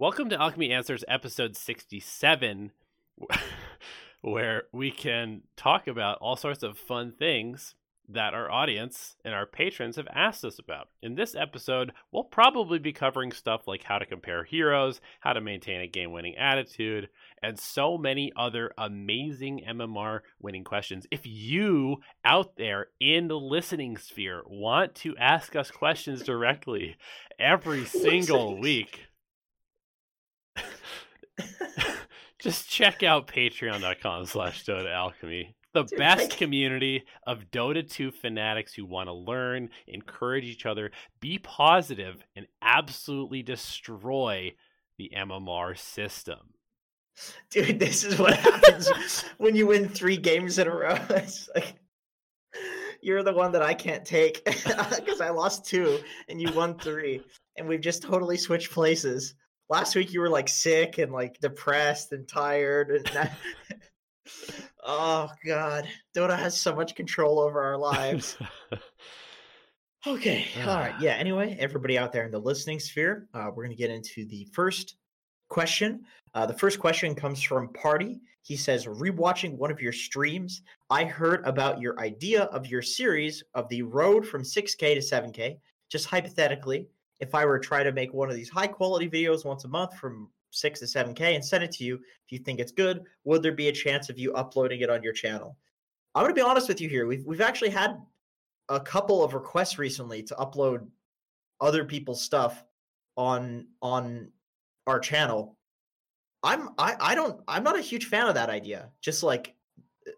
Welcome to Alchemy Answers episode 67, where we can talk about all sorts of fun things that our audience and our patrons have asked us about. In this episode, we'll probably be covering stuff like how to compare heroes, how to maintain a game winning attitude, and so many other amazing MMR winning questions. If you out there in the listening sphere want to ask us questions directly every single week, just check out patreon.com slash Dota Alchemy. The Dude, best like... community of Dota 2 fanatics who want to learn, encourage each other, be positive, and absolutely destroy the MMR system. Dude, this is what happens when you win three games in a row. It's like you're the one that I can't take because I lost two and you won three, and we've just totally switched places last week you were like sick and like depressed and tired and that... oh god. Dota has so much control over our lives. Okay. All right. Yeah anyway everybody out there in the listening sphere uh, we're going to get into the first question. Uh, the first question comes from party. He says rewatching one of your streams i heard about your idea of your series of the road from 6k to 7k just hypothetically if I were to try to make one of these high quality videos once a month from six to seven K and send it to you, if you think it's good, would there be a chance of you uploading it on your channel? I'm gonna be honest with you here. We've we've actually had a couple of requests recently to upload other people's stuff on on our channel. I'm I I don't I'm not a huge fan of that idea. Just like uh,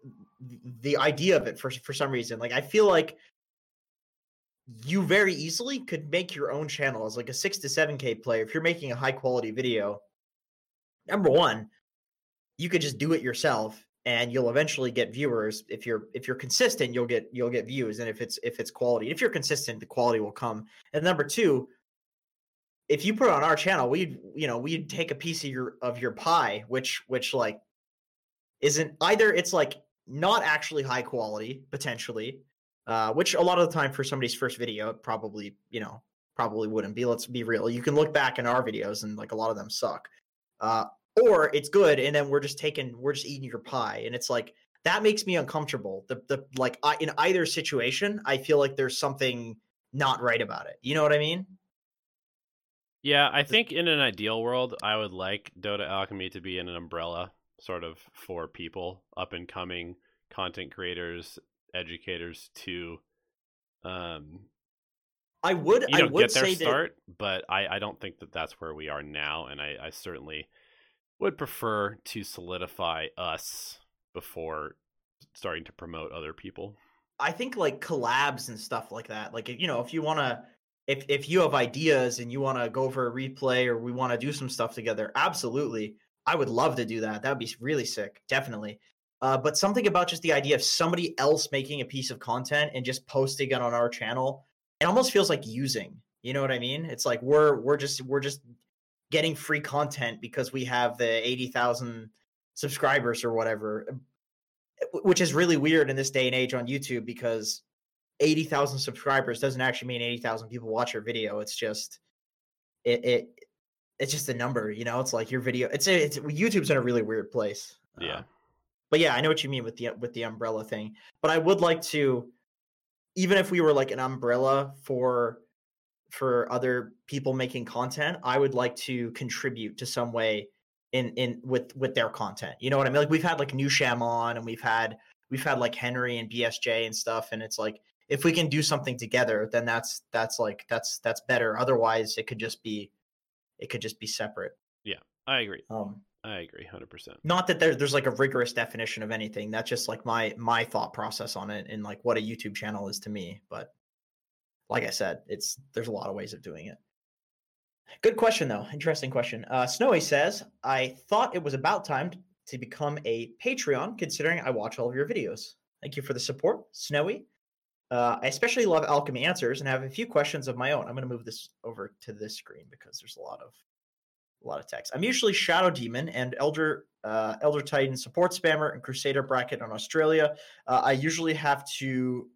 the idea of it for for some reason. Like I feel like you very easily could make your own channel as like a six to seven K player. If you're making a high quality video, number one, you could just do it yourself and you'll eventually get viewers. If you're if you're consistent, you'll get you'll get views. And if it's if it's quality, if you're consistent, the quality will come. And number two, if you put it on our channel, we'd you know, we'd take a piece of your of your pie, which which like isn't either it's like not actually high quality potentially uh, which a lot of the time for somebody's first video, probably you know probably wouldn't be. Let's be real. You can look back in our videos and like a lot of them suck, uh, or it's good and then we're just taking we're just eating your pie, and it's like that makes me uncomfortable. The the like I, in either situation, I feel like there's something not right about it. You know what I mean? Yeah, I think in an ideal world, I would like Dota Alchemy to be in an umbrella sort of for people up and coming content creators educators to um I would you know, I would get their say start, that... but I, I don't think that that's where we are now, and I, I certainly would prefer to solidify us before starting to promote other people. I think like collabs and stuff like that. Like you know, if you want to, if if you have ideas and you want to go for a replay or we want to do some stuff together, absolutely, I would love to do that. That would be really sick, definitely. Uh, but something about just the idea of somebody else making a piece of content and just posting it on our channel, it almost feels like using. You know what I mean? It's like we're we're just we're just getting free content because we have the eighty thousand subscribers or whatever, which is really weird in this day and age on YouTube because eighty thousand subscribers doesn't actually mean eighty thousand people watch your video. It's just it, it it's just a number. You know, it's like your video. It's a, it's YouTube's in a really weird place. Yeah. Uh, but yeah, I know what you mean with the with the umbrella thing. But I would like to, even if we were like an umbrella for for other people making content, I would like to contribute to some way in in with with their content. You know what I mean? Like we've had like New Sham on, and we've had we've had like Henry and BSJ and stuff, and it's like if we can do something together, then that's that's like that's that's better. Otherwise, it could just be it could just be separate. Yeah, I agree. Um, I agree, hundred percent. Not that there, there's like a rigorous definition of anything. That's just like my my thought process on it and like what a YouTube channel is to me. But like I said, it's there's a lot of ways of doing it. Good question though. Interesting question. Uh, Snowy says, "I thought it was about time to become a Patreon, considering I watch all of your videos. Thank you for the support, Snowy. Uh, I especially love Alchemy Answers and have a few questions of my own. I'm going to move this over to this screen because there's a lot of a lot of text. I'm usually Shadow Demon and Elder uh, Elder Titan support spammer and Crusader bracket on Australia. Uh, I usually have to.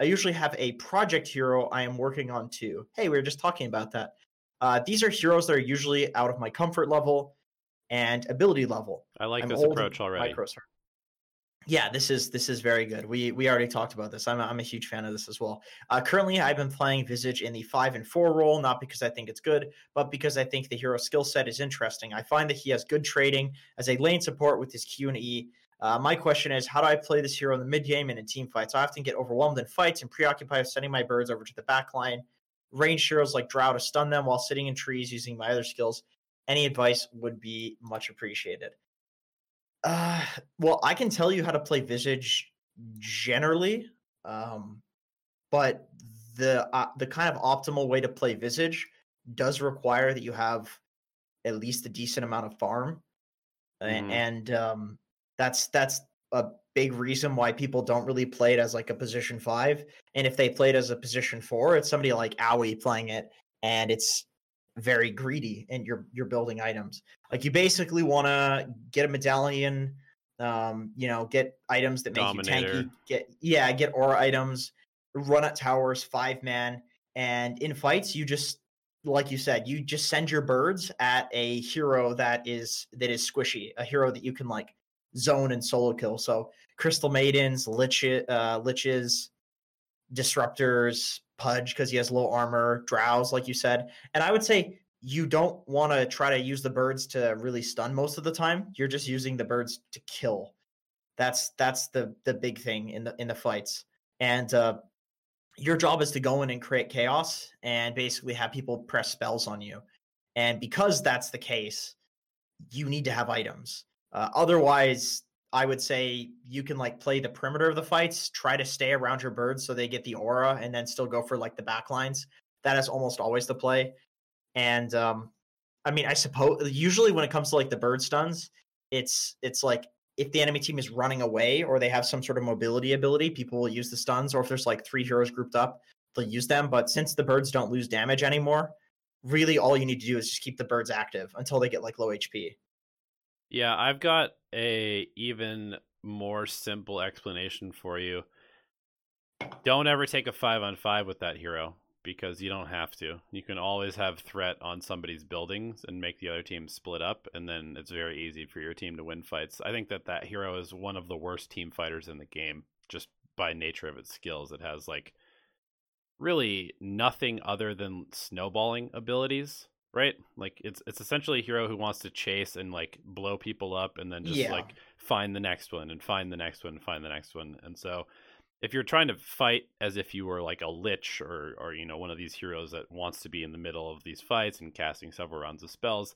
I usually have a project hero I am working on too. Hey, we were just talking about that. Uh, these are heroes that are usually out of my comfort level and ability level. I like I'm this approach already. micros. Yeah, this is this is very good. We we already talked about this. I'm a, I'm a huge fan of this as well. Uh, currently, I've been playing Visage in the five and four role, not because I think it's good, but because I think the hero skill set is interesting. I find that he has good trading as a lane support with his Q and E. Uh, my question is, how do I play this hero in the mid game and in team fights? I often get overwhelmed in fights and preoccupied with sending my birds over to the back line. Range heroes like Drow to stun them while sitting in trees using my other skills. Any advice would be much appreciated. Uh, well, I can tell you how to play Visage generally, um, but the uh, the kind of optimal way to play Visage does require that you have at least a decent amount of farm, Mhm. and um, that's that's a big reason why people don't really play it as like a position five. And if they play it as a position four, it's somebody like Owie playing it, and it's very greedy, and you're you're building items. Like you basically want to get a medallion, um, you know, get items that make you Dominator. tanky. Get yeah, get aura items, run at towers, five man, and in fights you just like you said, you just send your birds at a hero that is that is squishy, a hero that you can like zone and solo kill. So crystal maidens, lich, uh, liches, disruptors, pudge because he has low armor, drows like you said, and I would say you don't want to try to use the birds to really stun most of the time. You're just using the birds to kill. That's that's the the big thing in the in the fights. And uh, your job is to go in and create chaos and basically have people press spells on you. And because that's the case, you need to have items. Uh, otherwise, I would say you can like play the perimeter of the fights, try to stay around your birds so they get the aura, and then still go for like the back lines. That is almost always the play. And um, I mean, I suppose usually when it comes to like the bird stuns, it's it's like if the enemy team is running away or they have some sort of mobility ability, people will use the stuns. Or if there's like three heroes grouped up, they'll use them. But since the birds don't lose damage anymore, really all you need to do is just keep the birds active until they get like low HP. Yeah, I've got a even more simple explanation for you. Don't ever take a 5 on 5 with that hero because you don't have to. You can always have threat on somebody's buildings and make the other team split up and then it's very easy for your team to win fights. I think that that hero is one of the worst team fighters in the game just by nature of its skills. It has like really nothing other than snowballing abilities, right? Like it's it's essentially a hero who wants to chase and like blow people up and then just Yeah. like find the next one and find the next one and find the next one. And so if you're trying to fight as if you were like a lich or or you know one of these heroes that wants to be in the middle of these fights and casting several rounds of spells,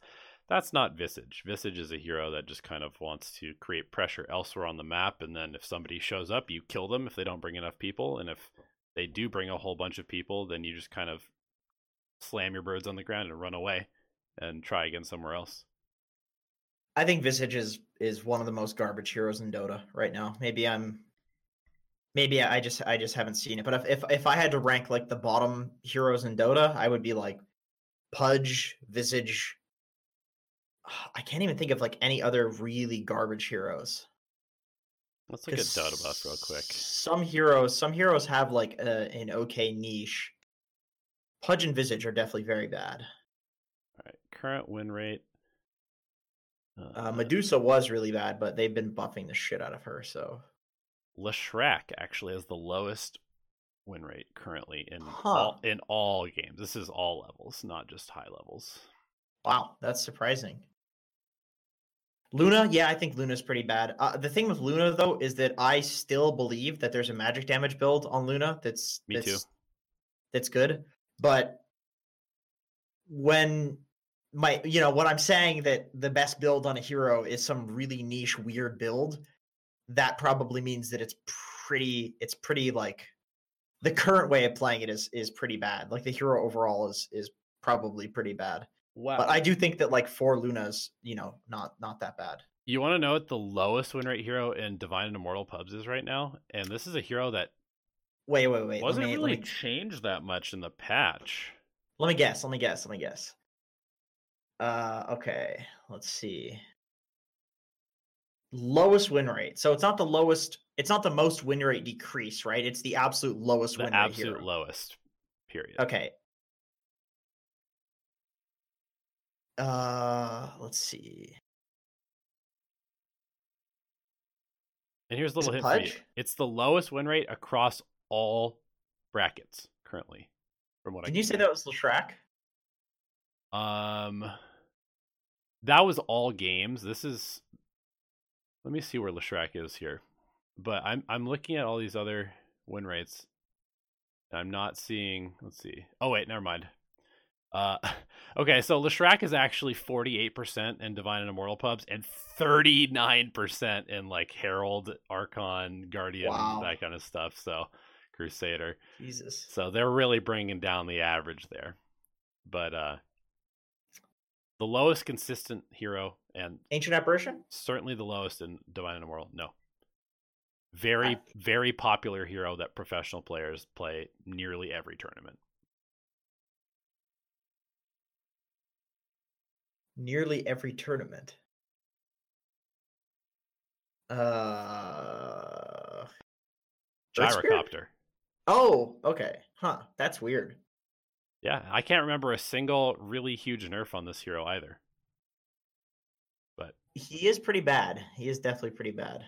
that's not Visage. Visage is a hero that just kind of wants to create pressure elsewhere on the map and then if somebody shows up, you kill them if they don't bring enough people and if they do bring a whole bunch of people, then you just kind of slam your birds on the ground and run away and try again somewhere else. I think Visage is is one of the most garbage heroes in Dota right now. Maybe I'm maybe I just I just haven't seen it. But if if, if I had to rank like the bottom heroes in Dota, I would be like Pudge, Visage. I can't even think of like any other really garbage heroes. Let's look at Dota buff real quick. Some heroes, some heroes have like a, an okay niche. Pudge and Visage are definitely very bad. All right, current win rate. Uh, Medusa was really bad, but they've been buffing the shit out of her. So Leshrac actually has the lowest win rate currently in Huh. all in all games. This is all levels, not just high levels. Wow, that's surprising. Luna, yeah, I think Luna's pretty bad. Uh, the thing with Luna though is that I still believe that there's a magic damage build on Luna that's Me that's, too. That's good, but when my you know what I'm saying that the best build on a hero is some really niche weird build, that probably means that it's pretty it's pretty like the current way of playing it is is pretty bad. Like the hero overall is is probably pretty bad. Wow. But I do think that like four Lunas, you know, not not that bad. you want to know what the lowest win rate hero in Divine and Immortal pubs is right now? And this is a hero that Wait, wait, wait. It wasn't me, really me, changed that much in the patch. let me guess. Let me guess. Let me guess. Uh, okay. Let's see. Lowest win rate. So it's not the lowest. It's not the most win rate decrease, right? It's the absolute lowest The win rate. Absolute lowest. Period. Okay. Uh, let's see. And here's a little it hint for you. It's the lowest win rate across all brackets currently, from what I Did can you say that was Leshrac? Um, that was all games. This is. Let me see where Leshrac is here, but I'm I'm looking at all these other win rates. I'm not seeing. Let's see. Oh wait, never mind. Uh, okay, so Leshrac is actually 48% in Divine and Immortal pubs and 39% in like Herald, Archon, Guardian, Wow. that kind of stuff. So Crusader. Jesus. So they're really bringing down the average there. But uh the lowest consistent hero and Ancient apparition. certainly the lowest in Divine and Immortal. No. Very I- very popular hero that professional players play nearly every tournament. Nearly every tournament. Uh. Gyrocopter. Oh, okay. Huh. That's weird. Yeah, I can't remember a single really huge nerf on this hero either. But He is pretty bad. He is definitely pretty bad.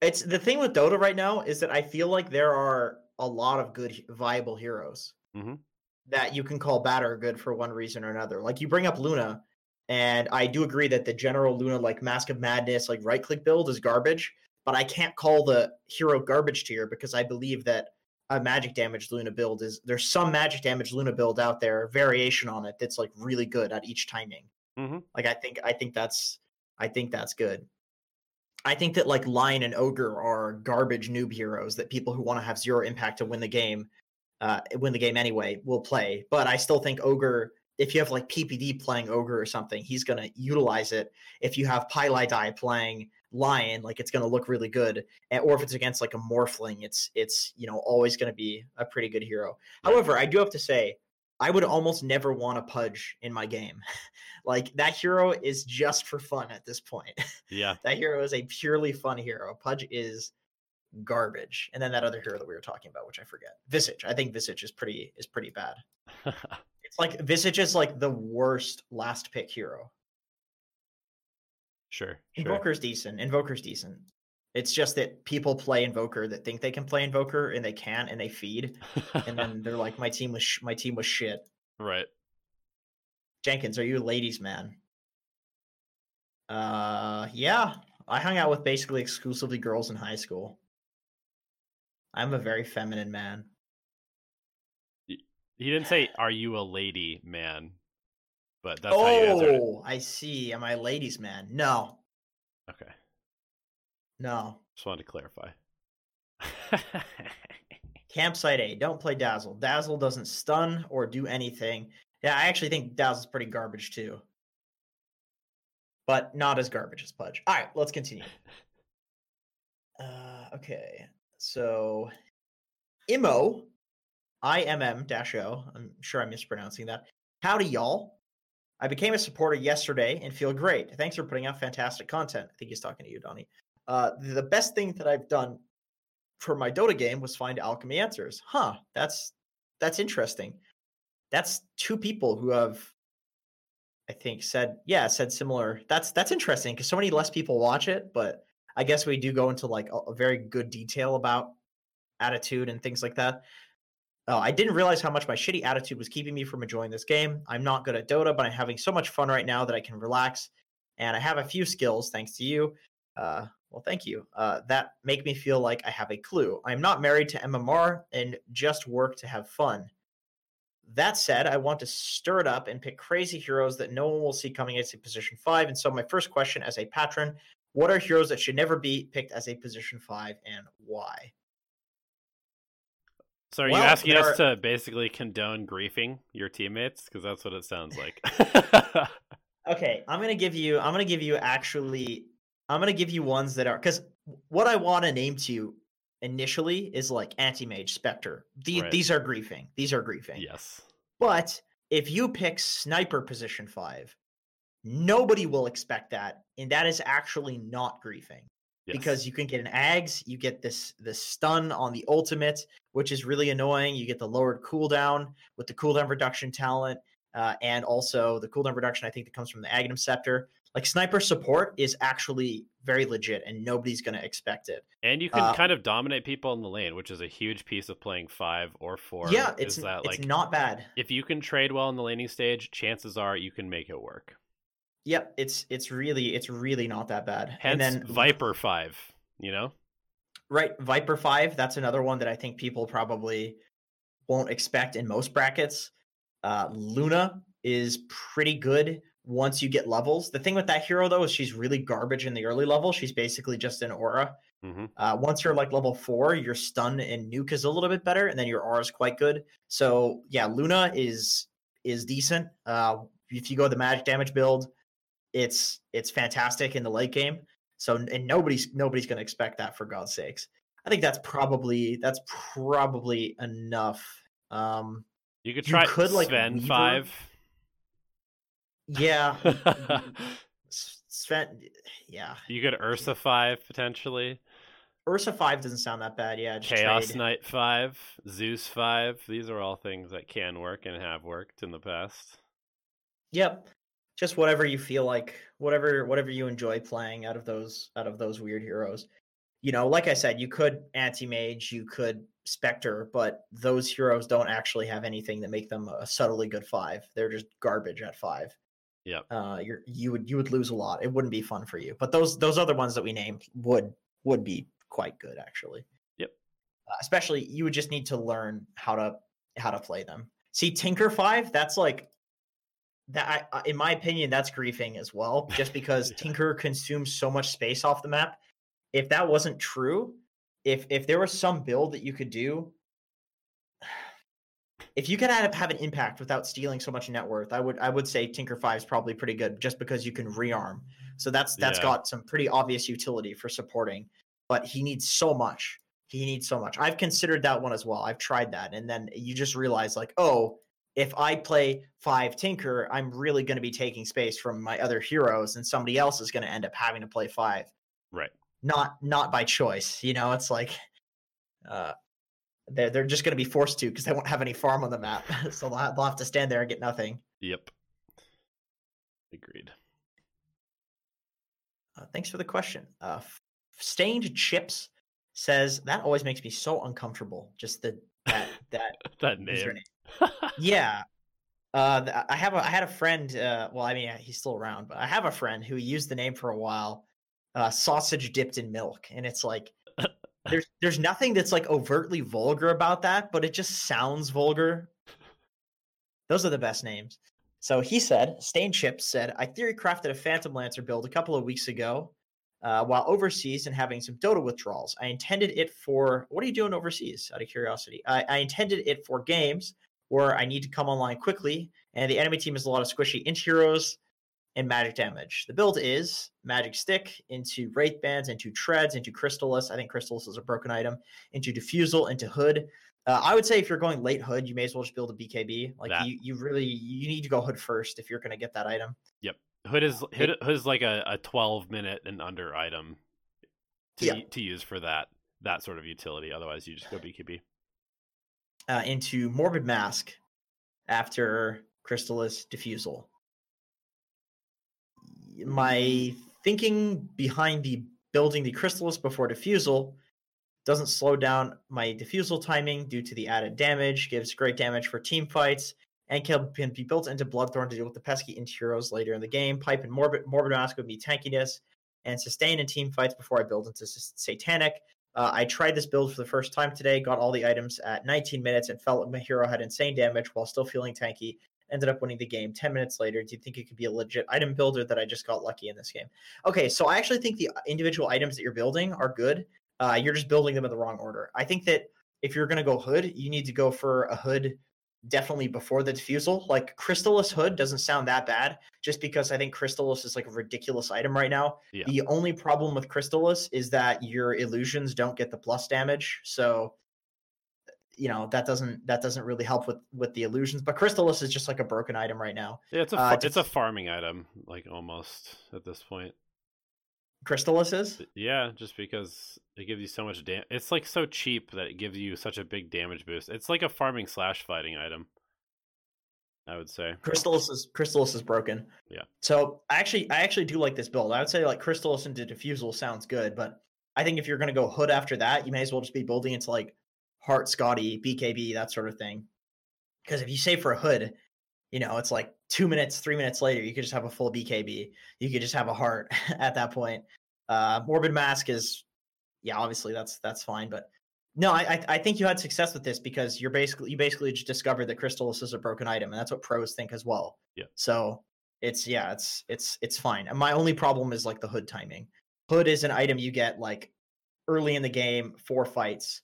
It's the thing with Dota right now is that I feel like there are a lot of good viable heroes Mhm. that you can call bad or good for one reason or another. Like you bring up Luna, and I do agree that the general Luna like Mask of Madness like right click build is garbage, but I can't call the hero garbage tier because I believe that a magic damage Luna build is there's some magic damage Luna build out there variation on it that's like really good at each timing. Mhm. Like I think I think that's I think that's good. I think that like Lion and Ogre are garbage noob heroes that people who want to have zero impact to win the game, uh, win the game anyway, will play. But I still think Ogre, if you have like PPD playing Ogre or something, he's gonna utilize it. If you have Pylai playing Lion, like it's gonna look really good. And, or if it's against like a Morphling, it's it's you know always gonna be a pretty good hero. However, I do have to say, I would almost never want a Pudge in my game. like that hero is just for fun at this point. yeah. that hero is a purely fun hero. Pudge is garbage. And then that other hero that we were talking about, which I forget. Visage. I think Visage is pretty is pretty bad. It's like Visage is like the worst last pick hero. Sure. Sure. Invoker's decent. Invoker's decent. It's just that people play Invoker that think they can play Invoker and they can't and they feed. And then they're like, my team was sh- my team was shit. right. Jenkins, are you a ladies' man? Uh, yeah. I hung out with basically exclusively girls in high school. I'm a very feminine man. He didn't say, "Are you a lady, man?" But that's how you answered it. oh, I see. Am I a ladies' man? No, Okay, no. just wanted to clarify. Campsite A. Don't play Dazzle. Dazzle doesn't stun or do anything. Yeah, I actually think Dazzle's pretty garbage too. But not as garbage as Pudge. All right, let's continue. Uh, okay, so Imo, I M M dash O. I'm sure I'm mispronouncing that. Howdy, y'all. I became a supporter yesterday and feel great. Thanks for putting out fantastic content. I think he's talking to you, Donnie. Uh, the best thing that I've done for my Dota game was find alchemy answers. Huh, that's that's interesting. That's two people who have I think said yeah, said similar. That's that's interesting because so many less people watch it, but I guess we do go into like a, a very good detail about attitude and things like that. Oh, I didn't realize how much my shitty attitude was keeping me from enjoying this game. I'm not good at Dota, but I'm having so much fun right now that I can relax. And I have a few skills, thanks to you. Uh, well, thank you. Uh, that make me feel like I have a clue. I'm not married to MMR and just work to have fun. That said, I want to stir it up and pick crazy heroes that no one will see coming as a position five. And so, my first question as a patron what are heroes that should never be picked as a position five and why? So are Well, you asking us to basically condone griefing your teammates? Because that's what it sounds like. Okay, I'm gonna give you. I'm gonna give you actually. I'm gonna give you ones that are because what I want to name to you initially is like anti mage specter. The, Right. These are griefing. These are griefing. yes. But if you pick sniper position five, nobody will expect that, and that is actually not griefing Yes. because you can get an Aghs, you get this this stun on the ultimate, which is really annoying. You get the lowered cooldown with the cooldown reduction talent. uh, and also the cooldown reduction. I think that comes from the Aghanim Scepter. Like sniper support is actually very legit, and nobody's going to expect it. And you can Uh, kind of dominate people in the lane, which is a huge piece of playing five or four. yeah, it's that it's like not bad. if you can trade well in the laning stage, chances are you can make it work. Yep, it's it's really it's really not that bad. Hence, and then Viper five. You know, Right, Viper 5, that's another one that I think people probably won't expect in most brackets. Uh, Luna is pretty good once you get levels. The thing with that hero, though, is she's really garbage in the early level. She's basically just an aura. hmm Uh, once you're like level four, your stun and nuke is a little bit better, and then your aura is quite good. So yeah, Luna is is decent. Uh, if you go the magic damage build, it's it's fantastic in the late game. So and nobody's nobody's going to expect that for God's sakes. I think that's probably that's probably enough. Um, you could You try could, like, Sven five. yeah, Sven, yeah, you could Ursa five potentially. Ursa five doesn't sound that bad. Yeah, just Chaos trade. Knight five, Zeus five. These are all things that can work and have worked in the past. Yep. Just whatever you feel like, whatever whatever you enjoy playing out of those out of those weird heroes. You know, like I said, you could anti-mage, you could specter, but those heroes don't actually have anything that make them a subtly good five. They're just garbage at five. Yep. Uh you're you would you would lose a lot. It wouldn't be fun for you. But those those other ones that we named would would be quite good actually. Yep. Uh, especially you would just need to learn how to how to play them. See Tinker 5, that's like that I, I- in my opinion that's griefing as well just because Yeah. tinker consumes so much space off the map. If that wasn't true if if there was some build that you could do if you could have, have an impact without stealing so much net worth i would i would say tinker 5 is probably pretty good just because you can rearm. So that's that's Yeah. got some pretty obvious utility for supporting but he needs so much. He needs so much. I've considered that one as well. I've tried that and then you just realize like oh if I play five Tinker, I'm really going to be taking space from my other heroes, and somebody else is going to end up having to play five. Right. Not not by choice. You know, it's like uh, they're they're just going to be forced to because they won't have any farm on the map, so they'll have, they'll have to stand there and get nothing. Yep. Agreed. Uh, thanks for the question. Uh, Stained Chips says that always makes me so uncomfortable. Just the that that that name. Yeah uh i have a i had a friend uh well i mean he's still around but i have a friend who used the name for a while uh sausage dipped in milk and it's like there's there's nothing that's like overtly vulgar about that but it just sounds vulgar those are the best names so he said stain chips said i theory crafted a phantom lancer build a couple of weeks ago uh, while overseas and having some Dota withdrawals. I intended it for what are you doing overseas? Out of curiosity, I, I intended it for games where I need to come online quickly, and the enemy team has a lot of squishy int heroes and magic damage. The build is magic stick into wraith bands, into treads, into crystalys. I think crystalys is a broken item. Into diffusal, into hood. Uh, I would say if you're going late hood, you may as well just build a BKB. Like That- you, you really you need to go hood first if you're going to get that item. Yep, hood is Hood, Hood is like a, a twelve minute and under item to Yeah. to use for that that sort of utility. Otherwise, you just go BKB. Uh, into Morbid Mask after Crystalys Diffusal. My thinking behind the building the Crystalys before Diffusal doesn't slow down my diffusal timing due to the added damage, gives great damage for team fights, and can, be built into Bloodthorn to deal with the pesky int later in the game. Pipe and Morbid, Morbid Mask would be tankiness and sustain in team fights before I build into Satanic. Uh, I tried this build for the first time today, got all the items at 19 minutes, and felt like my hero had insane damage while still feeling tanky. Ended up winning the game 10 minutes later. Do you think it could be a legit item builder that I just got lucky in this game? Okay, so I actually think the individual items that you're building are good. Uh, you're just building them in the wrong order. I think that if you're going to go hood, you need to go for a hood definitely before the diffusal. Like Crystalys hood doesn't sound that bad, just because I think Crystalys is like a ridiculous item right now. Yeah. The only problem with Crystalys is that your illusions don't get the plus damage, so you know that doesn't that doesn't really help with with the illusions. But Crystalys is just like a broken item right now. Yeah, it's a Uh, to- it's a farming item, like almost at this point. Crystalys is. Yeah, just because it gives you so much damage. It's like so cheap that it gives you such a big damage boost. It's like a farming slash fighting item. I would say. Crystalys is Crystalys is broken. Yeah. So I actually I actually do like this build. I would say like Crystalys into Diffusal sounds good, but I think if you're gonna go Hood after that, you may as well just be building into like Heart, Skadi, BKB, that sort of thing. Because if you save for a Hood, you know it's like two minutes, three minutes later, you could just have a full BKB. You could just have a Heart at that point. Uh, Morbid Mask is, yeah, obviously that's that's fine, but no, I I think you had success with this because you're basically you basically just discovered that Crystalys is a broken item, and that's what pros think as well. Yeah. So it's yeah, it's it's it's fine. And my only problem is like the hood timing. Hood is an item you get like early in the game, four fights.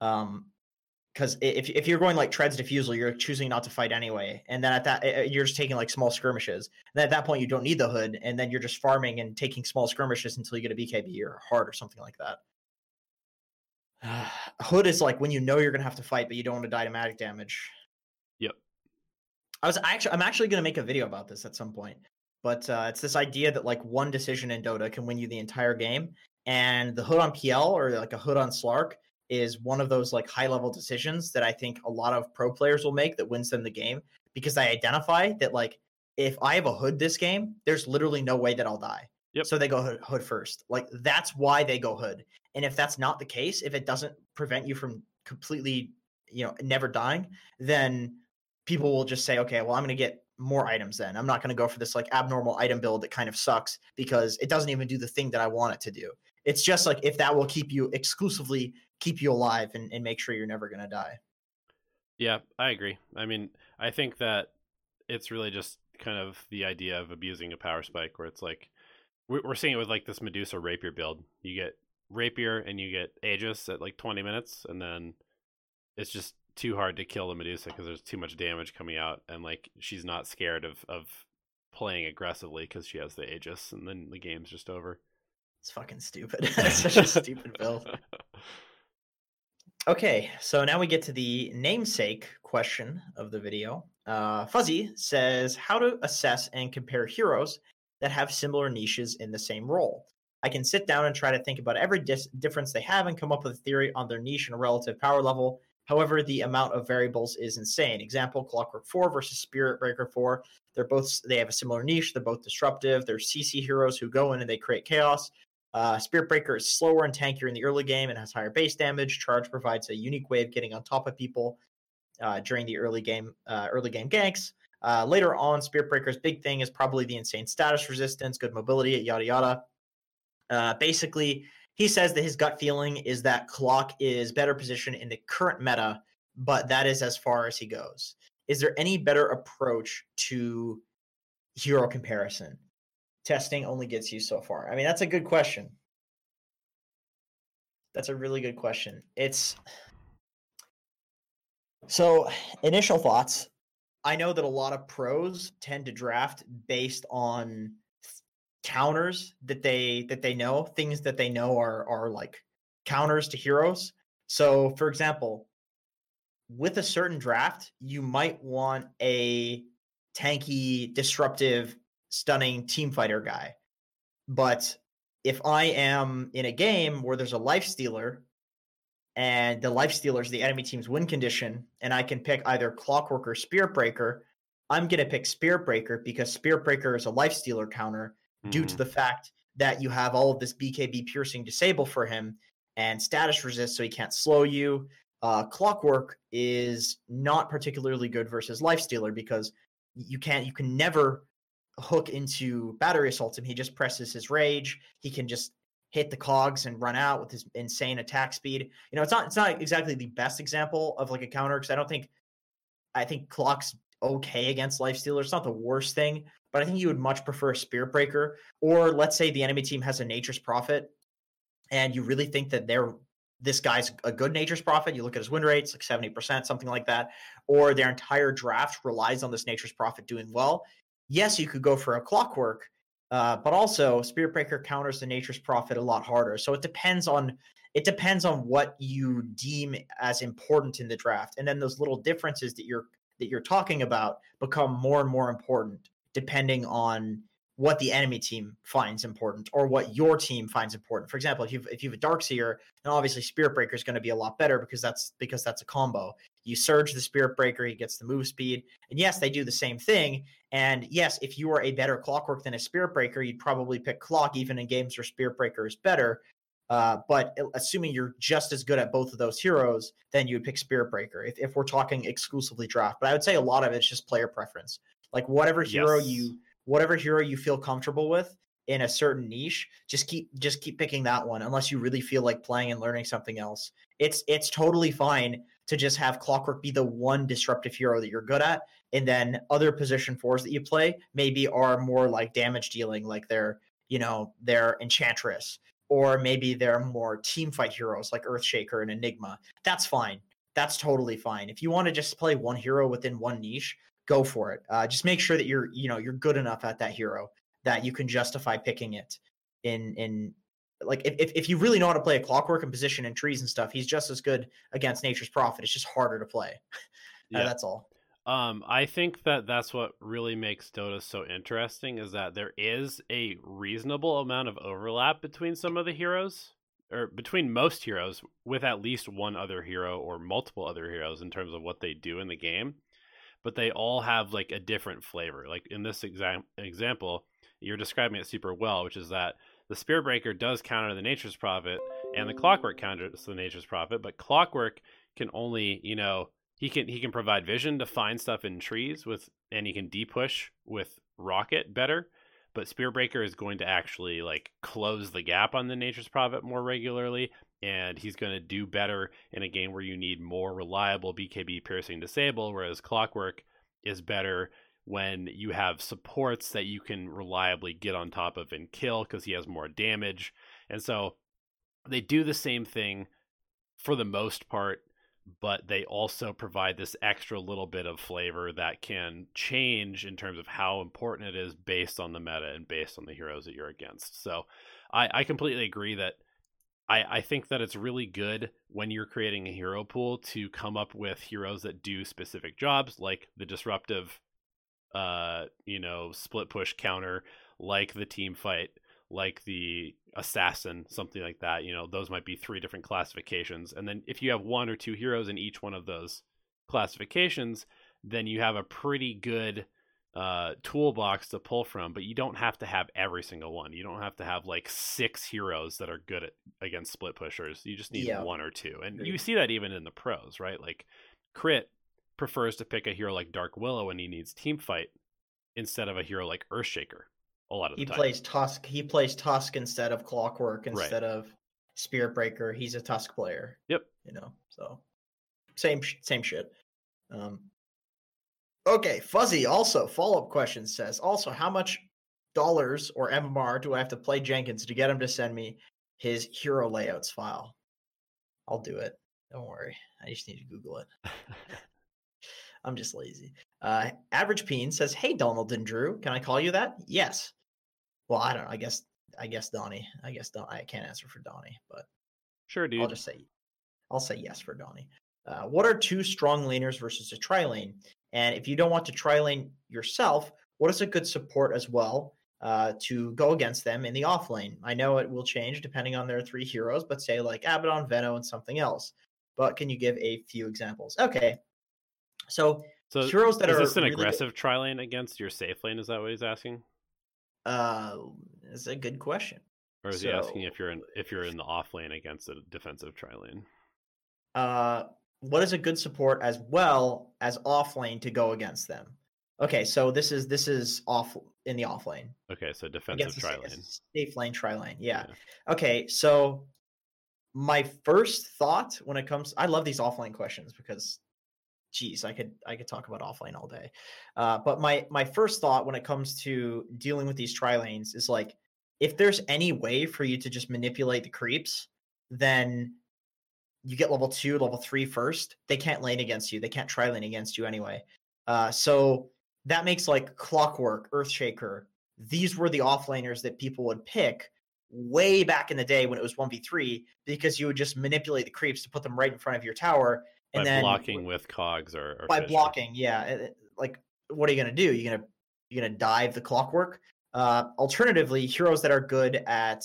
Um, because if if you're going like treads diffusal, you're choosing not to fight anyway, and then at that you're just taking like small skirmishes. And at that point, you don't need the hood, and then you're just farming and taking small skirmishes until you get a BKB or a heart or something like that. Hood is like when you know you're gonna have to fight, but you don't want to die to magic damage. Yep. I was actually I'm actually gonna make a video about this at some point, but uh, it's this idea that like one decision in Dota can win you the entire game, and the hood on PL or like a hood on Slark is one of those like high level decisions that I think a lot of pro players will make that wins them the game because they identify that like if I have a hood this game, there's literally no way that I'll die. Yep. So they go hood, hood first. Like that's why they go hood. And if that's not the case, if it doesn't prevent you from completely, you know, never dying, then people will just say, okay, well, I'm going to get more items then. I'm not going to go for this like abnormal item build that kind of sucks because it doesn't even do the thing that I want it to do. It's just like if that will keep you exclusively keep you alive and, and make sure you're never going to die. Yeah, I agree. I mean, I think that it's really just kind of the idea of abusing a power spike where it's like we're seeing it with like this Medusa rapier build. You get rapier and you get Aegis at like 20 minutes, and then it's just too hard to kill the Medusa because there's too much damage coming out, and like she's not scared of of playing aggressively because she has the Aegis, and then the game's just over. It's fucking stupid. it's such a stupid build. Okay, so now we get to the namesake question of the video. Uh, Fuzzy says, How to assess and compare heroes that have similar niches in the same role. I can sit down and try to think about every dis- difference they have and come up with a theory on their niche and relative power level. However, the amount of variables is insane. Example: Clockwork Four versus Spirit Breaker Four. They're both they have a similar niche. They're both disruptive. They're CC heroes who go in and they create chaos. Uh, Spirit Breaker is slower and tankier in the early game and has higher base damage. Charge provides a unique way of getting on top of people uh, during the early game uh, early game ganks. Uh, later on, Spirit Breaker's big thing is probably the insane status resistance, good mobility, yada yada. Uh, basically, he says that his gut feeling is that Clock is better positioned in the current meta, but that is as far as he goes. Is there any better approach to hero comparison? Testing only gets you so far. I mean, that's a good question. That's a really good question. It's so initial thoughts. I know that a lot of pros tend to draft based on counters that they that they know, things that they know are are like counters to heroes. So, for example, with a certain draft, you might want a tanky, disruptive, stunning team fighter guy. But if I am in a game where there's a life stealer and the life stealer is the enemy team's win condition, and I can pick either Clockwork or Spirit Breaker, I'm going to pick Spirit Breaker because Spirit Breaker is a life stealer counter mm-hmm. due to mm. the fact that you have all of this BKB piercing disable for him and status resist, so he can't slow you. Uh, Clockwork is not particularly good versus life stealer because you can't, you can never hook into battery assault him. He just presses his rage. He can just hit the cogs and run out with his insane attack speed. You know, it's not it's not exactly the best example of like a counter because I don't think I think clock's okay against life stealer. It's not the worst thing, but I think you would much prefer a spirit breaker. Or let's say the enemy team has a nature's prophet, and you really think that they're this guy's a good nature's prophet. You look at his win rates, like 70%, something like that, or their entire draft relies on this nature's prophet doing well. Yes, you could go for a clockwork, uh, but also Spirit Breaker counters the Nature's Prophet a lot harder. So it depends on it depends on what you deem as important in the draft, and then those little differences that you're that you're talking about become more and more important depending on what the enemy team finds important or what your team finds important. For example, if you if you have a Dark Seer, then obviously Spirit Breaker is going to be a lot better because that's because that's a combo. You surge the Spirit Breaker, he gets the move speed. And yes, they do the same thing. And yes, if you are a better Clockwork than a Spirit Breaker, you'd probably pick Clock, even in games where Spirit Breaker is better. Uh, but assuming you're just as good at both of those heroes, then you would pick Spirit Breaker if, if we're talking exclusively draft. But I would say a lot of it's just player preference. Like whatever hero yes. you whatever hero you feel comfortable with in a certain niche, just keep just keep picking that one unless you really feel like playing and learning something else. It's it's totally fine to just have Clockwork be the one disruptive hero that you're good at, and then other position fours that you play maybe are more like damage dealing, like they're you know they're Enchantress or maybe they're more team fight heroes like Earthshaker and Enigma. That's fine. That's totally fine. If you want to just play one hero within one niche, go for it. Uh, just make sure that you're you know you're good enough at that hero that you can justify picking it in in like if, if you really know how to play a clockwork and position and trees and stuff, he's just as good against Nature's Prophet. It's just harder to play. Uh, yeah. that's all. Um, I think that that's what really makes Dota so interesting is that there is a reasonable amount of overlap between some of the heroes, or between most heroes, with at least one other hero or multiple other heroes in terms of what they do in the game. But they all have like a different flavor. Like in this exam- example, you're describing it super well, which is that the Spirit Breaker does counter the Nature's Prophet, and the Clockwork counters the Nature's Prophet, but Clockwork can only, you know, he can he can provide vision to find stuff in trees with, and he can depush with Rocket better. But Spirit Breaker is going to actually like close the gap on the Nature's Prophet more regularly, and he's going to do better in a game where you need more reliable BKB piercing disable, whereas Clockwork is better when you have supports that you can reliably get on top of and kill because he has more damage. And so they do the same thing for the most part, but they also provide this extra little bit of flavor that can change in terms of how important it is based on the meta and based on the heroes that you're against. So I, I completely agree that I, I think that it's really good when you're creating a hero pool to come up with heroes that do specific jobs, like the disruptive uh, you know, split push counter like the team fight, like the assassin, something like that. You know, those might be three different classifications. And then if you have one or two heroes in each one of those classifications, then you have a pretty good uh, toolbox to pull from, but you don't have to have every single one. You don't have to have like six heroes that are good at against split pushers. You just need yeah. one or two. And you see that even in the pros, right? Like crit prefers to pick a hero like Dark Willow when he needs team fight instead of a hero like Earthshaker. A lot of he time. plays Tusk. He plays Tusk instead of Clockwork instead right. of Spirit Breaker. He's a Tusk player. Yep. You know, so same same shit. Um, okay, Fuzzy also follow up question says also how much dollars or MMR do I have to play Jenkins to get him to send me his hero layouts file? I'll do it. Don't worry. I just need to Google it. I'm just lazy. Uh, Average Peen says, "Hey, Donald and Drew, can I call you that?" Yes. Well, I don't. know. I guess. I guess Donnie. I guess Don, I can't answer for Donnie, but sure, dude. I'll just say, I'll say yes for Donnie. Uh, what are two strong laners versus a tri lane? And if you don't want to tri lane yourself, what is a good support as well uh, to go against them in the off lane? I know it will change depending on their three heroes, but say like Abaddon, Veno, and something else. But can you give a few examples? Okay, so, so heroes that is are this an really aggressive good, tri lane against your safe lane? Is that what he's asking? Uh, it's a good question. Or is so, he asking if you're in if you're in the off lane against a defensive tri lane? Uh, what is a good support as well as off lane to go against them? Okay, so this is this is off in the off lane. Okay, so defensive tri lane, safe lane, tri lane. Yeah. yeah. Okay, so my first thought when it comes, I love these offlane questions because geez, I could I could talk about offlane all day. Uh, but my my first thought when it comes to dealing with these tri lanes is like, if there's any way for you to just manipulate the creeps, then you get level two, level three first. They can't lane against you. They can't tri lane against you anyway. Uh, so that makes like Clockwork, Earthshaker. These were the offlaners that people would pick way back in the day when it was 1v3 because you would just manipulate the creeps to put them right in front of your tower and by then blocking with cogs or, or by blocking yeah like what are you going to do you're going to you're going to dive the clockwork uh, alternatively heroes that are good at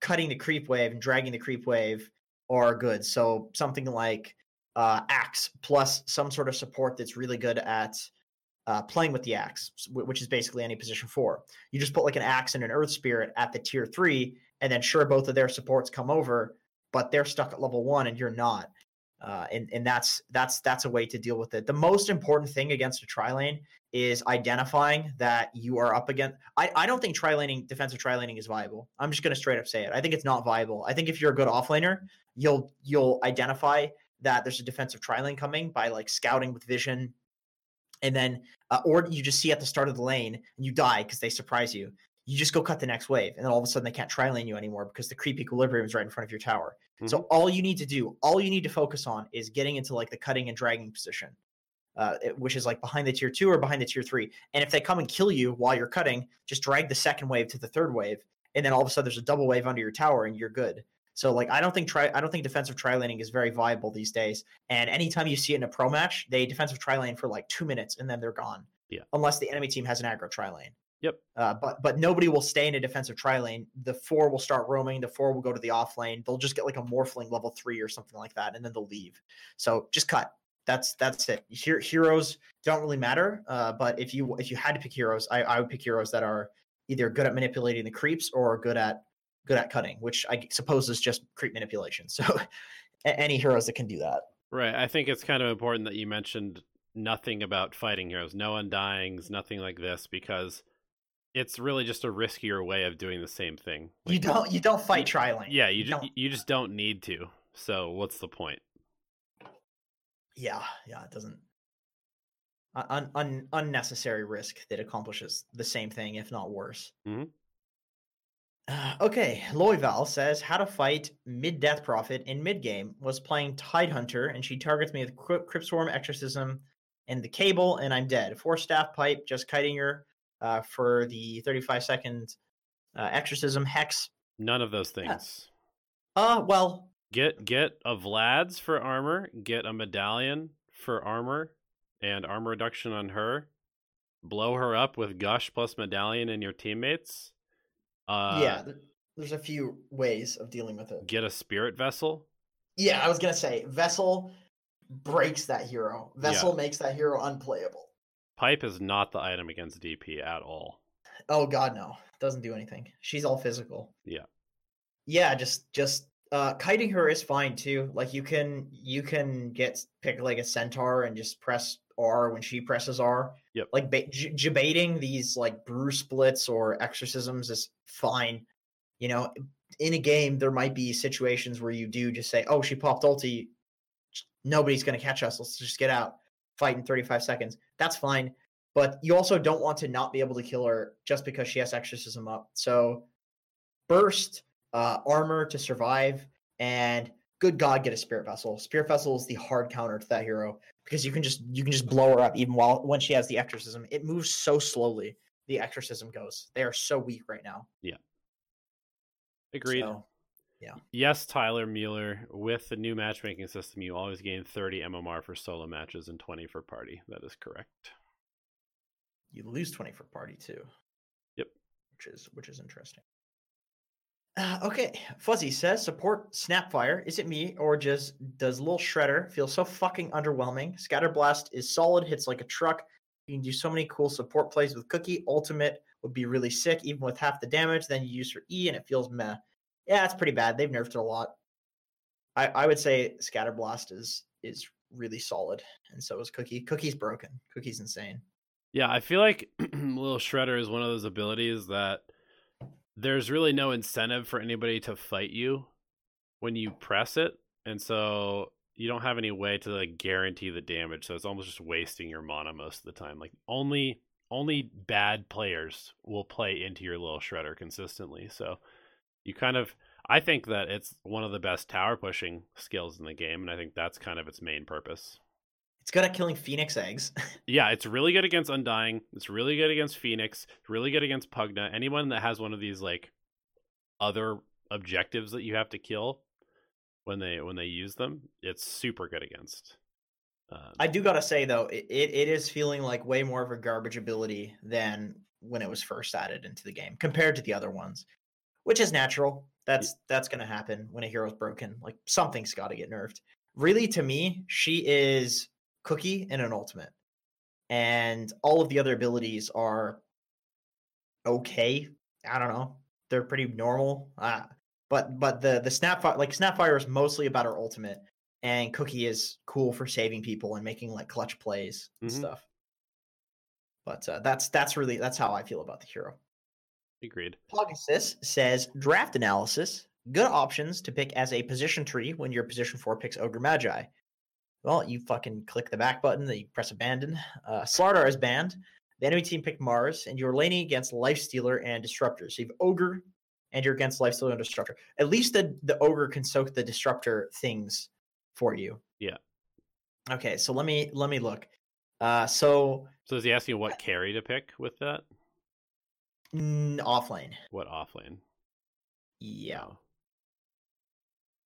cutting the creep wave and dragging the creep wave are good so something like uh, axe plus some sort of support that's really good at uh, playing with the axe, which is basically any position four. You just put like an axe and an earth spirit at the tier three, and then sure, both of their supports come over, but they're stuck at level one and you're not. Uh, and and that's that's that's a way to deal with it. The most important thing against a tri lane is identifying that you are up against. I, I don't think tri laning defensive tri laning is viable. I'm just going to straight up say it. I think it's not viable. I think if you're a good offlaner, you'll you'll identify that there's a defensive tri lane coming by like scouting with vision, and then uh, or you just see at the start of the lane and you die because they surprise you. You just go cut the next wave, and then all of a sudden they can't tri lane you anymore because the creep equilibrium is right in front of your tower. Mm-hmm. So all you need to do, all you need to focus on is getting into like the cutting and dragging position, uh, which is like behind the tier two or behind the tier three. And if they come and kill you while you're cutting, just drag the second wave to the third wave, and then all of a sudden there's a double wave under your tower, and you're good. So like I don't think tri I don't think defensive tri laning is very viable these days. And anytime you see it in a pro match, they defensive tri lane for like two minutes and then they're gone. Yeah. Unless the enemy team has an aggro tri lane. Yep. Uh, but but nobody will stay in a defensive tri lane. The four will start roaming. The four will go to the off lane. They'll just get like a morphling level three or something like that, and then they'll leave. So just cut. That's that's it. Here, heroes don't really matter. Uh, but if you if you had to pick heroes, I, I would pick heroes that are either good at manipulating the creeps or good at good at cutting, which I suppose is just creep manipulation. So any heroes that can do that. Right. I think it's kind of important that you mentioned nothing about fighting heroes, no undyings, nothing like this, because it's really just a riskier way of doing the same thing. Like, you don't you don't fight trialing. Yeah, you, you just you just don't need to. So what's the point? Yeah, yeah, it doesn't. Un, un, unnecessary risk that accomplishes the same thing, if not worse. Mm-hmm. Uh, okay, Loyval says how to fight mid Death Prophet in mid game. Was playing Tidehunter and she targets me with Crypt Swarm, Exorcism, and the Cable, and I'm dead. Force Staff pipe, just kiting her uh, for the 35 second uh, exorcism hex. None of those things. Uh, well, get get a Vlad's for armor, get a medallion for armor, and armor reduction on her. Blow her up with gush plus medallion and your teammates. Uh, yeah, there's a few ways of dealing with it. Get a spirit vessel. Yeah, I was gonna say vessel breaks that hero. Vessel yeah. makes that hero unplayable. Pipe is not the item against DP at all. Oh god, no. Doesn't do anything. She's all physical. Yeah. Yeah, just just uh kiting her is fine too. Like you can you can get pick like a centaur and just press R when she presses R. Yep. Like ba- j- debating these like brew splits or exorcisms is fine. You know, in a game there might be situations where you do just say, "Oh, she popped ulti. Nobody's going to catch us. Let's just get out." Fight in 35 seconds. That's fine. But you also don't want to not be able to kill her just because she has exorcism up. So burst, uh, armor to survive, and good God, get a spirit vessel. Spirit vessel is the hard counter to that hero because you can just you can just blow her up even while when she has the exorcism. It moves so slowly. The exorcism goes. They are so weak right now. Yeah. Agreed. So, yeah. Yes, Tyler Mueller. With the new matchmaking system, you always gain 30 MMR for solo matches and 20 for party. That is correct. You lose 20 for party too. Yep. Which is which is interesting. Uh, okay, Fuzzy says support Snapfire. Is it me or just does Little Shredder feel so fucking underwhelming? Scatterblast is solid, hits like a truck. You can do so many cool support plays with Cookie. Ultimate would be really sick, even with half the damage. Then you use her E and it feels meh yeah, it's pretty bad. They've nerfed it a lot. I, I would say Scatterblast is is really solid, and so is Cookie. Cookie's broken. Cookie's insane. Yeah, I feel like Little Shredder is one of those abilities that there's really no incentive for anybody to fight you when you press it, and so you don't have any way to like guarantee the damage. So it's almost just wasting your mana most of the time. Like only only bad players will play into your Little Shredder consistently. So you kind of I think that it's one of the best tower pushing skills in the game, and I think that's kind of its main purpose. It's good at killing Phoenix eggs. yeah, it's really good against Undying. It's really good against Phoenix. It's really good against Pugna. Anyone that has one of these like other objectives that you have to kill when they when they use them, it's super good against. Um, I do gotta say though, it, it is feeling like way more of a garbage ability than when it was first added into the game compared to the other ones which is natural. That's that's going to happen when a hero's broken. Like something's got to get nerfed. really to me, she is Cookie in an ultimate, and all of the other abilities are okay. I don't know. They're pretty normal. Uh, but but the the Snapfire like Snapfire is mostly about her ultimate, and Cookie is cool for saving people and making like clutch plays and Mhm. stuff. But uh, that's that's really that's how I feel about the hero. Agreed. Pegasus says draft analysis. Good options to pick as a position three when your position four picks Ogre Magi. Well, you fucking click the back button, then you press abandon. Uh, Slardar is banned. The enemy team picked Mars, and you're laning against Lifestealer and Disruptor. So you have Ogre, and you're against Lifestealer and Disruptor. At least the, the Ogre can soak the Disruptor things for you. Yeah. Okay, so let me let me look. Uh, so So is he asking what carry to pick with that? Mm, off lane. What off lane? Yeah.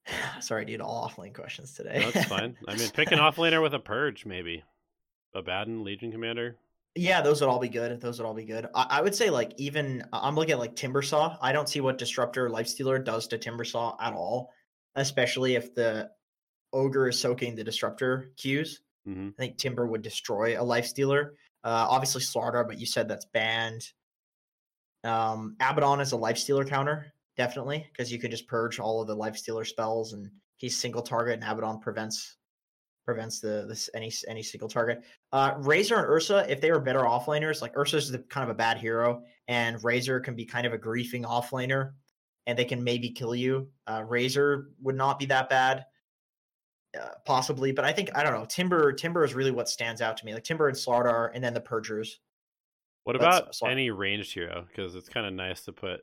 Oh, Sorry, dude. All off lane questions today. no, that's fine. I mean, pick an off laner with a purge, maybe. Abaddon, Legion Commander. Yeah, those would all be good. Those would all be good. I, I would say like even I'm looking at like Timbersaw. I don't see what Disruptor Lifestealer does to Timbersaw at all, especially if the ogre is soaking the Disruptor cues. hmm I think Timber would destroy a Lifestealer. Uh, obviously Slardar, but you said that's banned. Um, Abaddon is a Lifestealer counter, definitely, because you can just purge all of the Lifestealer spells, and he's single target, and Abaddon prevents prevents the this any any single target. Uh, Razor and Ursa, if they were better offlaners, like Ursa's the, kind of a bad hero, and Razor can be kind of a griefing offlaner, and they can maybe kill you. Uh, Razor would not be that bad, uh, possibly, but I think I don't know. Timber Timber is really what stands out to me, like Timber and Slardar, and then the Purgers. What about any ranged hero? Because it's kind of nice to put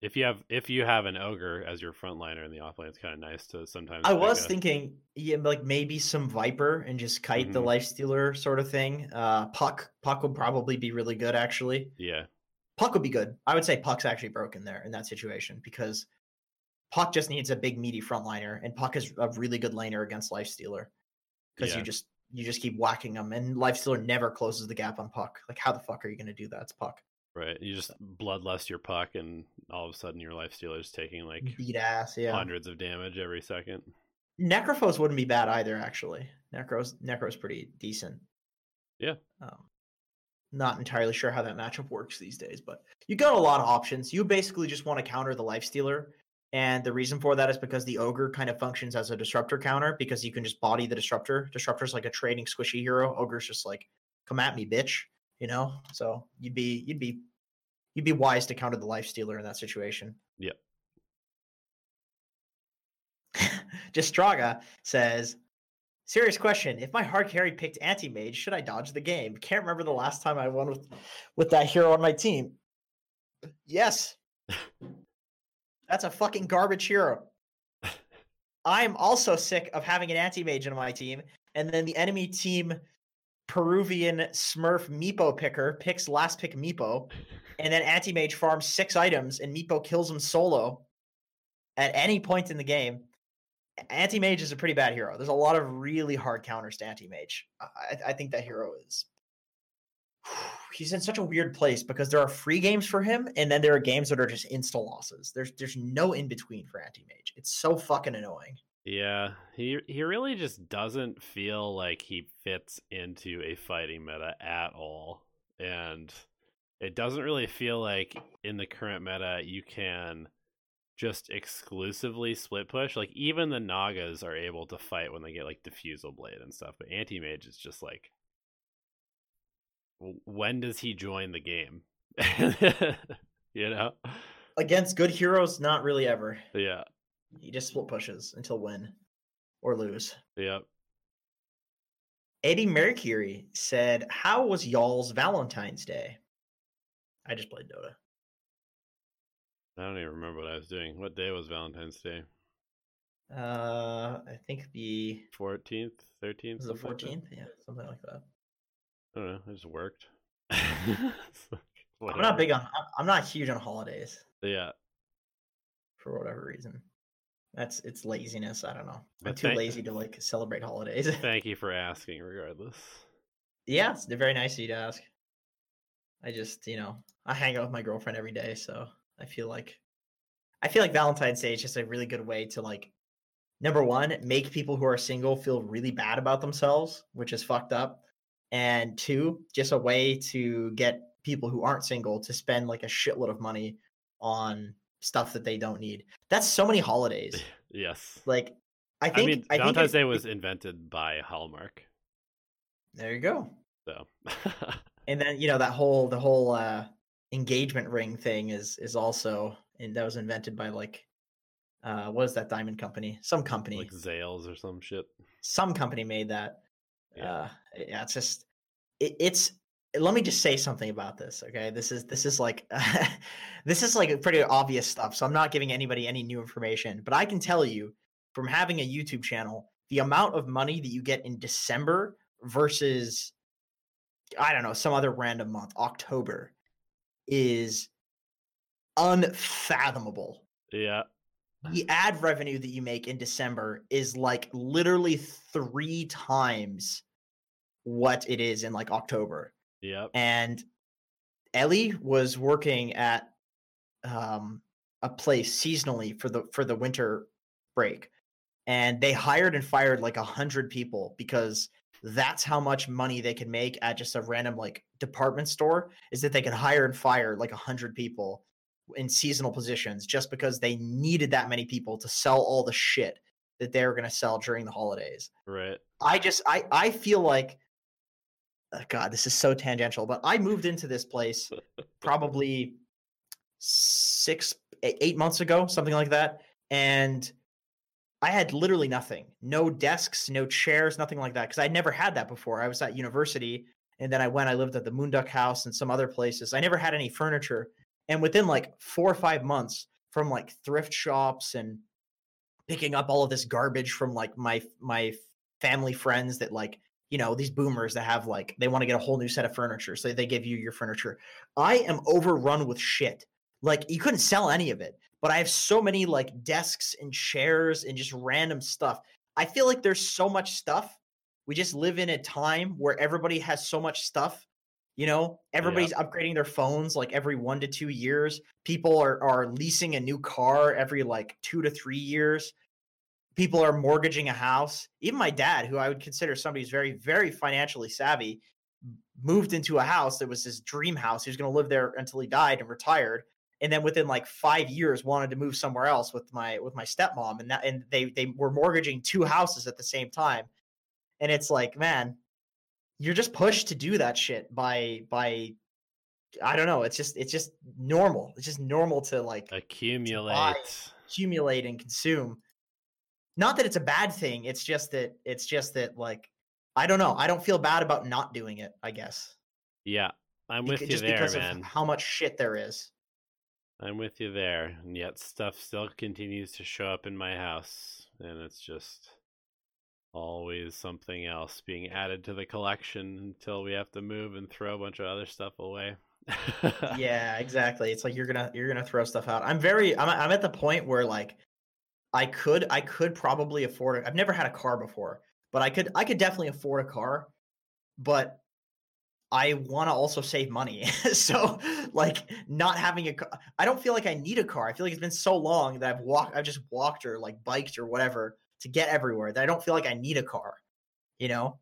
if you have if you have an ogre as your frontliner in the offlane, it's kind of nice to sometimes. I was a- thinking, yeah, like maybe some Viper and just kite the Mhm. life stealer sort of thing. Uh, Puck Puck would probably be really good actually. yeah, Puck would be good. I would say Puck's actually broken there in that situation because Puck just needs a big meaty frontliner, and Puck is a really good laner against Lifestealer because Yeah. you just you just keep whacking them, and Lifestealer never closes the gap on Puck. Like, how the fuck are you going to do that? It's Puck. right. You just bloodlust your puck, and all of a sudden your life stealer is taking like Beat ass, yeah. hundreds of damage every second. Necrophos wouldn't be bad either, actually. Necros Necro's pretty decent. Yeah. Um, not entirely sure how that matchup works these days, but you got a lot of options. You basically just want to counter the life stealer. And the reason for that is because the ogre kind of functions as a disruptor counter because you can just body the disruptor. Disruptor's like a trading squishy hero. Ogre's just like, come at me, bitch. You know? So you'd be you'd be you'd be wise to counter the life stealer in that situation. Yep. Jastraga says, Serious question. If my hard carry picked anti mage, should I dodge the game? Can't remember the last time I won with with that hero on my team. Yes. That's a fucking garbage hero. I'm also sick of having an anti mage on my team, and then the enemy team Peruvian Smurf Meepo picker picks last pick Meepo, and then anti mage farms six items, and Meepo kills him solo at any point in the game. Anti mage is a pretty bad hero. There's a lot of really hard counters to anti mage. I, I think that hero is. He's in such a weird place because there are free games for him, and then there are games that are just insta losses. There's there's no in between for anti mage. It's so fucking annoying. Yeah, he he really just doesn't feel like he fits into a fighting meta at all. And it doesn't really feel like in the current meta you can just exclusively split push. Like even the Nagas are able to fight when they get like diffusal blade and stuff, but anti mage is just like when does he join the game? you know? Against good heroes, not really ever. Yeah. He just split pushes until win or lose. Yep. Eddie Mercury said, How was y'all's Valentine's Day? I just played Dota. I don't even remember what I was doing. What day was Valentine's Day? Uh, I think the 14th, 13th? the something like 14th. Yeah, something like that. I don't know. I just worked. I'm not big on. I'm- not huge on holidays Yeah. for whatever reason. That's it's laziness. I don't know. I'm too thank- lazy to like celebrate holidays. Thank you for asking, regardless. yeah, it's very nice of you to ask. I just, you know, I hang out with my girlfriend every day, so I feel like I feel like Valentine's Day is just a really good way to like number one, make people who are single feel really bad about themselves, which is fucked up. And two, just a way to get people who aren't single to spend like a shitload of money on stuff that they don't need. That's so many holidays. Yes. Like I I, think mean, I think Valentine's Day was invented by Hallmark. there you go. So And then you know that whole the whole uh engagement ring thing is is also and that was invented by like uh what is that diamond company? Some company. like Zales or some shit. some company made that. Yeah. Uh, yeah, it's just it, it's. Let me just say something about this, okay? This is this is like this is like pretty obvious stuff. So I'm not giving anybody any new information, but I can tell you from having a YouTube channel, the amount of money that you get in December versus I don't know some other random month, October, is unfathomable Yeah. the ad revenue that you make in December is like literally three times what it is in like October. Yep. And Ellie was working at um, a place seasonally for the for the winter break, and they hired and fired like a hundred people because that's how much money they could make at just a random like department store. Is that they could hire and fire like a hundred people in seasonal positions just because they needed that many people to sell all the shit that they were going to sell during the holidays. Right. I just I I feel like uh, God, this is so tangential, but I moved into this place probably six eight months ago, something like that, and I had literally nothing, no desks, no chairs, nothing like that, because I'd never had that before. I was at university, and then I went, I lived at the Moonduck House and some other places. I never had any furniture, and within like four or five months, from like thrift shops and picking up all of this garbage from like my my family friends that like you know these boomers that have like they want to get a whole new set of furniture so they give you your furniture. I am overrun with shit. Like you couldn't sell any of it but i have so many like desks and chairs and just random stuff. I feel like there's so much stuff. We just live in a time where everybody has so much stuff you know? Everybody's upgrading their phones like every one to two years. People are, are leasing a new car every like two to three years people are mortgaging a house. Even my dad, who I would consider somebody who's very, very financially savvy, moved into a house that was his dream house. He was going to live there until he died and retired. And then within like five years, wanted to move somewhere else with my with my stepmom, and that and they they were mortgaging two houses at the same time. And it's like, man, you're just pushed to do that shit by by I don't know. It's just it's just normal. It's just normal to like Accumulate. accumulate and consume. Not that it's a bad thing. It's just that it's just that like I don't know. I don't feel bad about not doing it. I guess Yeah. I'm Beca- with you just there, because man. of how much shit there is. I'm with you there. And yet stuff still continues to show up in my house. And it's just always something else being added to the collection until we have to move and throw a bunch of other stuff away. yeah, exactly. It's like you're gonna you're gonna throw stuff out. I'm very I'm I'm at the point where like I could I could probably afford it. I've never had a car before, but I could I could definitely afford a car, but I want to also save money. so like not having a car, I don't feel like I need a car. I feel like it's been so long that I've walked I've just walked or like biked or whatever to get everywhere that I don't feel like I need a car, you know?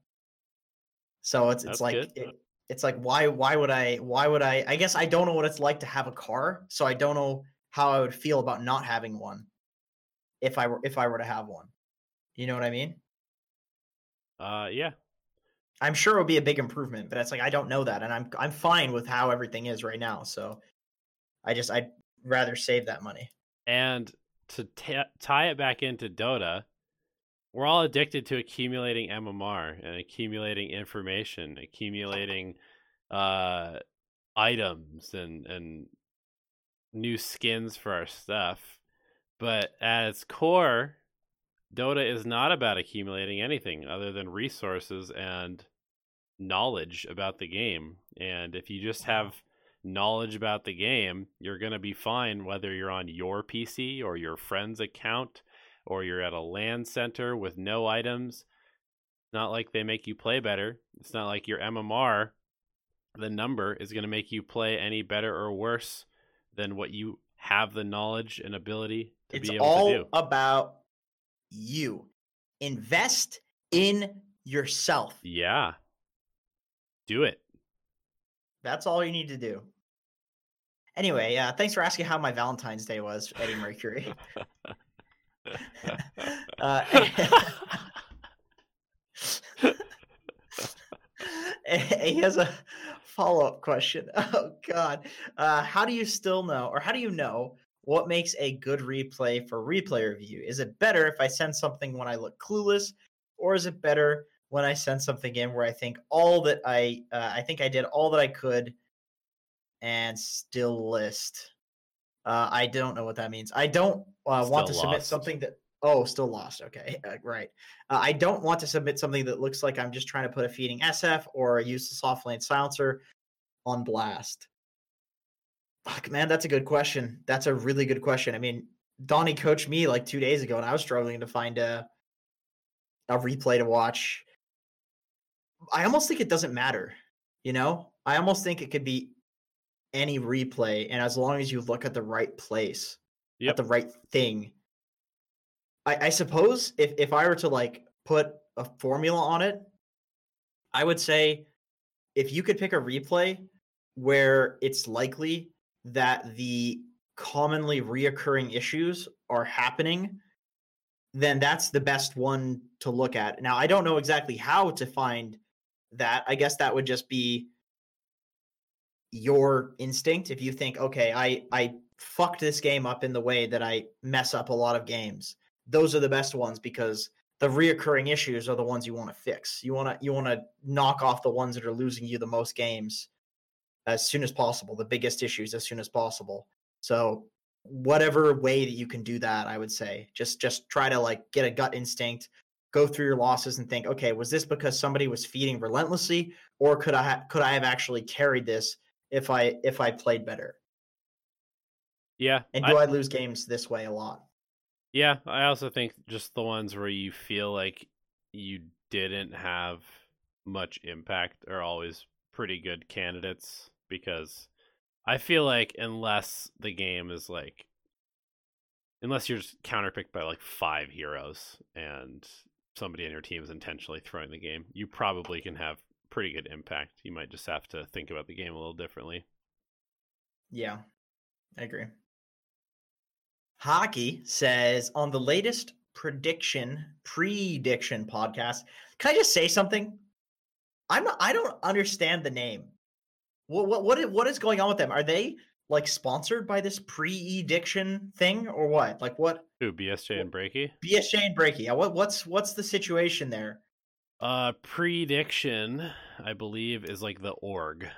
So it's it's That's like it, it's like why why would I why would I I guess I don't know what it's like to have a car, so I don't know how I would feel about not having one if I were if I were to have one. You know what I mean? uh yeah. I'm sure it would be a big improvement, but it's like I don't know that and I'm I'm fine with how everything is right now. So I just I'd rather save that money. And to ta tie it back into Dota, we're all addicted to accumulating MMR and accumulating information, accumulating uh, items and and new skins for our stuff. But at its core, Dota is not about accumulating anything other than resources and knowledge about the game. And if you just have knowledge about the game, you're going to be fine whether you're on your PC or your friend's account or you're at a LAN center with no items. It's not like they make you play better. It's not like your MMR, the number, is going to make you play any better or worse than what you have the knowledge and ability to It's all about you. Invest in yourself. Yeah. Do it. That's all you need to do. Anyway, uh, thanks for asking how my Valentine's Day was, Eddie Mercury. uh, he has a follow up question. Oh, God. Uh, how do you still know, or how do you know what makes a good replay for replay review? Is it better if I send something when I look clueless, or is it better when I send something in where I think all that I, uh, I think I did all that I could and still list? Uh, I don't know what that means. I don't uh, want to Still submit something that. Oh, still lost. Okay, uh, right. Uh, I don't want to submit something that looks like I'm just trying to put a feeding SF or use the soft lane silencer on blast. Fuck, man, that's a good question. That's a really good question. I mean, Donnie coached me like two days ago, and I was struggling to find a a replay to watch. I almost think it doesn't matter. You know, I almost think it could be any replay, and as long as you look at the right place, Yep. at the right thing. I, I suppose if if I were to like put a formula on it, I would say if you could pick a replay where it's likely that the commonly reoccurring issues are happening, then that's the best one to look at. Now, I don't know exactly how to find that. I guess that would just be your instinct. If you think, okay, I I fucked this game up in the way that I mess up a lot of games, those are the best ones because the reoccurring issues are the ones you want to fix. You want to you want to knock off the ones that are losing you the most games as soon as possible, the biggest issues as soon as possible. So whatever way that you can do that, I would say just just try to like get a gut instinct, go through your losses and think, okay, was this because somebody was feeding relentlessly, or could I ha- could I have actually carried this if I if I played better? Yeah. And I- do I, lose games this way a lot? Yeah, I also think just the ones where you feel like you didn't have much impact are always pretty good candidates because I feel like unless the game is like unless you're just counterpicked by like five heroes and somebody on your team is intentionally throwing the game, you probably can have pretty good impact. You might just have to think about the game a little differently. Yeah, I agree. Hockey says on the latest prediction prediction podcast. Can I just say something? I'm not. I don't understand the name. What what what what is going on with them? Are they like sponsored by this prediction thing or what? Like what? Ooh, BSJ and Breaky? BSJ and Breaky. Yeah, what what's what's the situation there? Uh prediction, I believe, is like the org.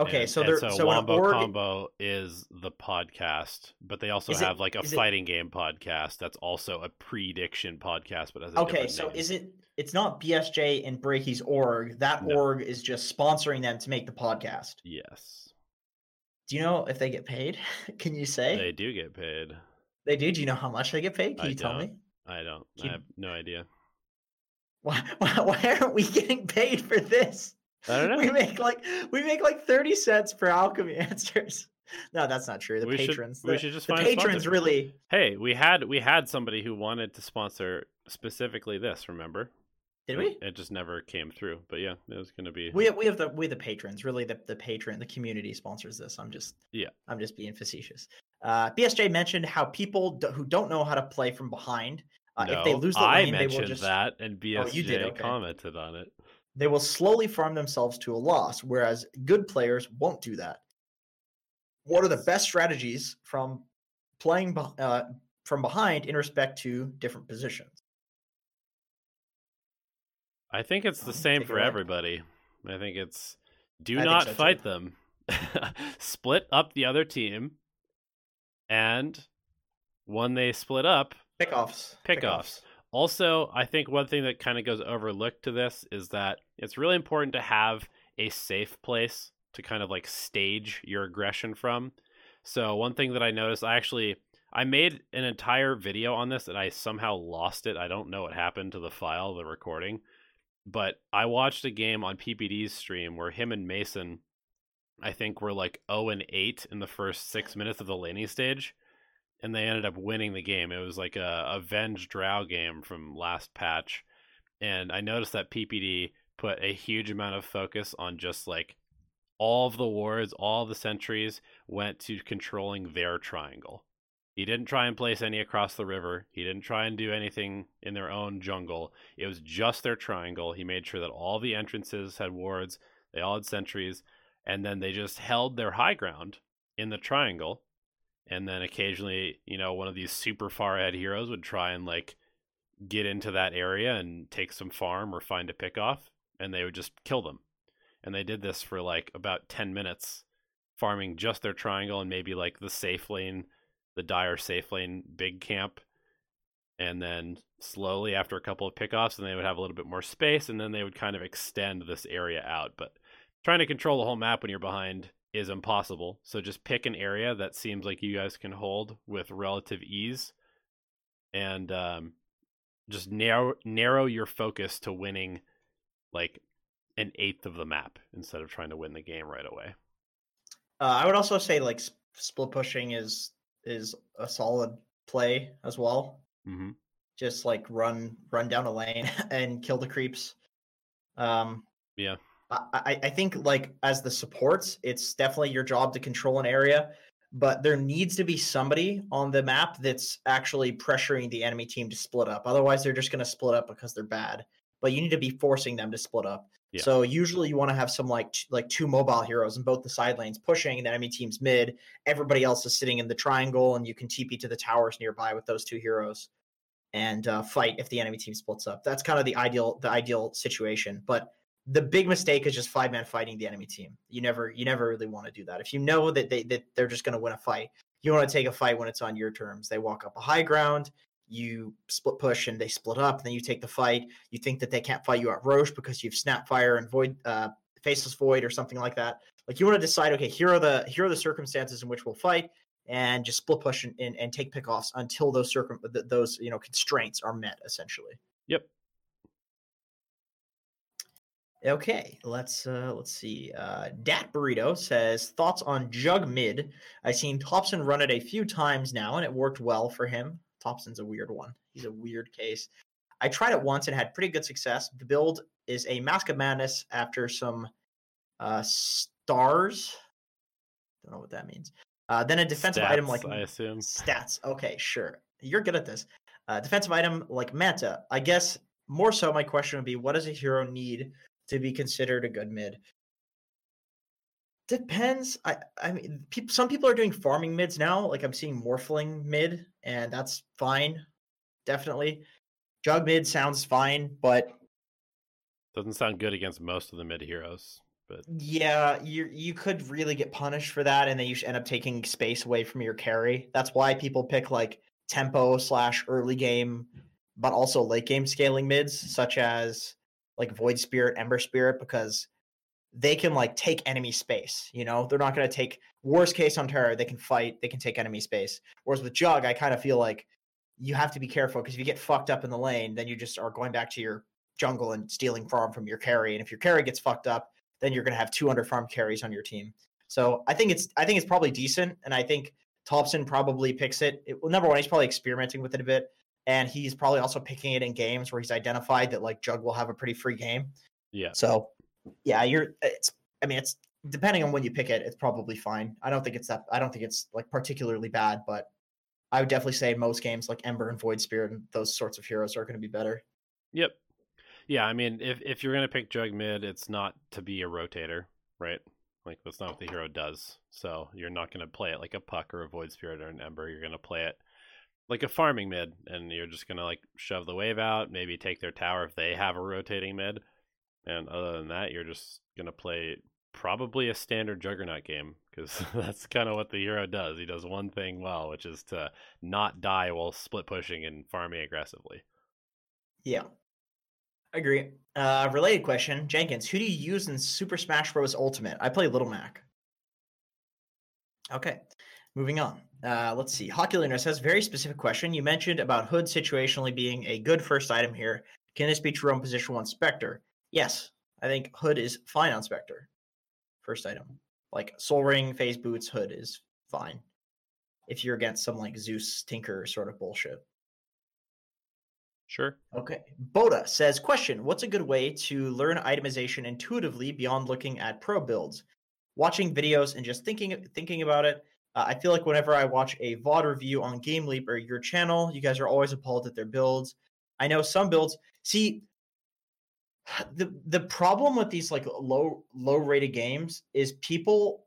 Okay, And- so they're so, so, Wombo org. Combo is the podcast, but they also Is it- have like a is it- fighting game podcast that's also a prediction podcast, but has a Okay, so name. is it? It's not BSJ and Breaky's org. That No. org is just sponsoring them to make the podcast. Yes, Do you know if they get paid? Can you say they do get paid. they do? Do you know how much they get paid? Can I you tell me? I don't. I have no idea. Why, why, why aren't we getting paid for this? I don't know. We make like we make like thirty cents per alchemy answers. No, that's not true. The we patrons, should we the, should just the find patrons really. Hey, we had we had somebody who wanted to sponsor specifically this. Remember? Did we? It just never came through. But yeah, it was going to be. We have, we have the we have the patrons. Really, the the patron, the community sponsors this. I'm just Yeah. I'm just being facetious. Uh, BSJ mentioned how people d- who don't know how to play from behind, uh, if they lose the I lane, they mentioned will just that, and BSJ Oh, you did, okay. commented on it. they will slowly farm themselves to a loss, whereas good players won't do that. What are the best strategies from playing uh, from behind in respect to different positions? I think it's the same for everybody. I think it's do I not so, too. fight them. split up the other team, and when they split up, Pickoffs. Pickoffs. Also, I think one thing that kind of goes overlooked to this is that it's really important to have a safe place to kind of like stage your aggression from. So one thing that I noticed, I actually I made an entire video on this and I somehow lost it. I don't know what happened to the file, the recording. But I watched a game on PPD's stream where him and Mason I think were like 0 and 8 in the first 6 minutes of the laning stage and they ended up winning the game. It was like a avenge drow game from last patch, and I noticed that PPD put a huge amount of focus on just like all of the wards, all the sentries went to controlling their triangle. He didn't try and place any across the river. He didn't try and do anything in their own jungle. It was just their triangle. He made sure that all the entrances had wards, they all had sentries, and then they just held their high ground in the triangle. And then occasionally, you know, one of these super far ahead heroes would try and like get into that area and take some farm or find a pick off, and they would just kill them. And they did this for like about 10 minutes farming just their triangle and maybe like the safe lane the dire safe lane big camp. And then slowly after a couple of pickoffs and they would have a little bit more space and then they would kind of extend this area out. But trying to control the whole map when you're behind is impossible so just pick an area that seems like you guys can hold with relative ease and um, just narrow narrow your focus to winning like an eighth of the map instead of trying to win the game right away. Uh, I would also say like sp- split pushing is is a solid play as well. Mm-hmm. Just like run run down a lane and kill the creeps. Um, yeah, I, I think like as the supports, it's definitely your job to control an area, but there needs to be somebody on the map that's actually pressuring the enemy team to split up. Otherwise, they're just going to split up because they're bad. But you need to be forcing them to split up. Yeah. So usually you want to have some like t- like two mobile heroes in both the side lanes pushing the enemy team's mid. Everybody else is sitting in the triangle, and you can TP to the towers nearby with those two heroes and uh, fight if the enemy team splits up. That's kind of the ideal the ideal situation. But the big mistake is just five man fighting the enemy team. You never you never really want to do that. If you know that they that they're just going to win a fight, you want to take a fight when it's on your terms. They walk up a high ground you split push and they split up, then you take the fight. You think that they can't fight you at Rosh because you've Snapfire and Void, uh, Faceless Void or something like that. Like you want to decide, okay, here are the here are the circumstances in which we'll fight, and just split push and, and, and take pickoffs until those circum those you know constraints are met essentially. Yep. Okay, let's uh let's see. Uh Dat Burrito says thoughts on Jug Mid. I've seen Thompson run it a few times now and it worked well for him. Thompson's a weird one. He's a weird case. I tried it once and had pretty good success. The build is a Mask of Madness after some uh, stars. Don't know what that means. Uh, then a defensive Stats, item like I assume stats. Okay, sure. You're good at this. Uh, defensive item like Manta. I guess more so. My question would be, what does a hero need to be considered a good mid? Depends. I I mean, people, some people are doing farming mids now. Like I'm seeing Morphling mid, and that's fine. Definitely, Jug mid sounds fine, but doesn't sound good against most of the mid heroes. But yeah, you you could really get punished for that, and then you should end up taking space away from your carry. That's why people pick like tempo slash early game, but also late game scaling mids, such as like Void Spirit, Ember Spirit, because they can like take enemy space. You know, they're not going to take worst case on Terra. They can fight. They can take enemy space. Whereas with Jug, I kind of feel like you have to be careful because if you get fucked up in the lane, then you just are going back to your jungle and stealing farm from your carry. And if your carry gets fucked up, then you're going to have 200 farm carries on your team. So I think it's I think it's probably decent, and I think Thompson probably picks it. it well, number one, he's probably experimenting with it a bit, and he's probably also picking it in games where he's identified that like Jug will have a pretty free game. Yeah. So yeah, you're. It's. I mean, it's depending on when you pick it. It's probably fine. I don't think it's that. I don't think it's like particularly bad, but I would definitely say most games like Ember and Void Spirit and those sorts of heroes are going to be better. Yep. Yeah, I mean, if if you're gonna pick Jug mid, it's not to be a rotator, right? Like that's not what the hero does. So you're not gonna play it like a puck or a void spirit or an ember. You're gonna play it like a farming mid, and you're just gonna like shove the wave out, maybe take their tower if they have a rotating mid, and other than that, you're just gonna play probably a standard juggernaut game because that's kind of what the hero does. He does one thing well, which is to not die while split pushing and farming aggressively. Yeah, I agree. Uh, related question, Jenkins, who do you use in Super Smash Bros. Ultimate? I play Little Mac. Okay, moving on. Uh, let's see. Hockey Learner says very specific question. You mentioned about Hood situationally being a good first item here. Can this be true on position one Spectre? Yes, I think Hood is fine on Spectre. First item, like Soul Ring, Phase Boots, Hood is fine. if you're against some like Zeus Tinker sort of bullshit. Sure. Okay. Boda says, question, what's a good way to learn itemization intuitively beyond looking at pro builds? Watching videos and just thinking thinking about it. Uh, I feel like whenever I watch a VOD review on GameLeap or your channel, you guys are always appalled at their builds. I know some builds. See, the the problem with these like low low rated games is people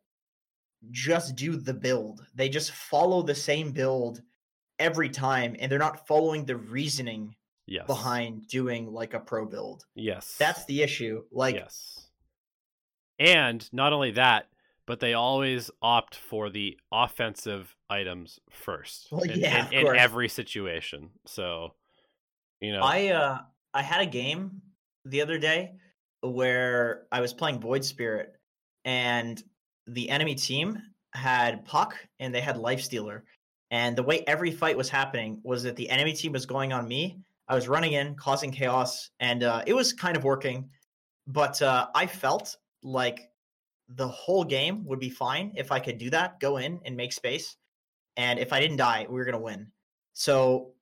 just do the build. They just follow the same build every time and they're not following the reasoning Yes. behind doing like a pro build. Yes. That's the issue. Like yes. And not only that, but they always opt for the offensive items first. Well, in, yeah, in, in every situation. So, you know, I uh I had a game the other day where I was playing Void Spirit and the enemy team had Puck and they had Life Stealer. And the way every fight was happening was that the enemy team was going on me. I was running in, causing chaos, and uh, it was kind of working. But uh, I felt like the whole game would be fine if I could do that, go in and make space. And if I didn't die, we were going to win. So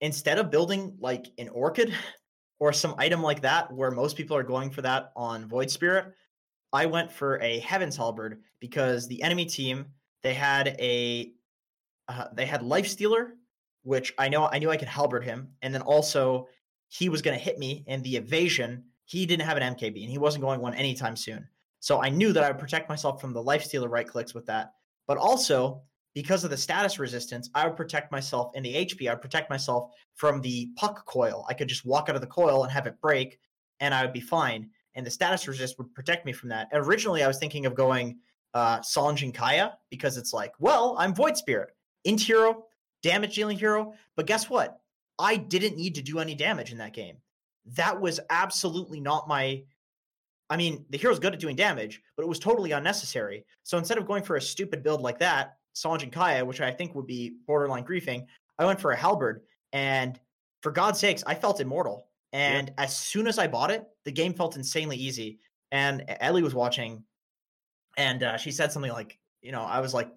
instead of building like an orchid or some item like that, where most people are going for that on Void Spirit, I went for a Heaven's Halberd because the enemy team they had a uh, they had Life Stealer, which I know I knew I could halberd him, and then also he was going to hit me in the evasion. He didn't have an MKB and he wasn't going one anytime soon. So I knew that I would protect myself from the Life Stealer right clicks with that, but also because of the status resistance, I would protect myself in the HP. I would protect myself from the puck coil. I could just walk out of the coil and have it break, and I would be fine. And the status resist would protect me from that. And originally, I was thinking of going uh, Kaya because it's like, well, I'm Void Spirit, int hero, damage dealing hero. But guess what? I didn't need to do any damage in that game. That was absolutely not my. I mean, the hero's good at doing damage, but it was totally unnecessary. So instead of going for a stupid build like that, Sange and Kaya, which I think would be borderline griefing, I went for a halberd. And for God's sakes, I felt immortal. And as soon as I bought it, the game felt insanely easy. And Ellie was watching, and uh, she said something like, you know, I was like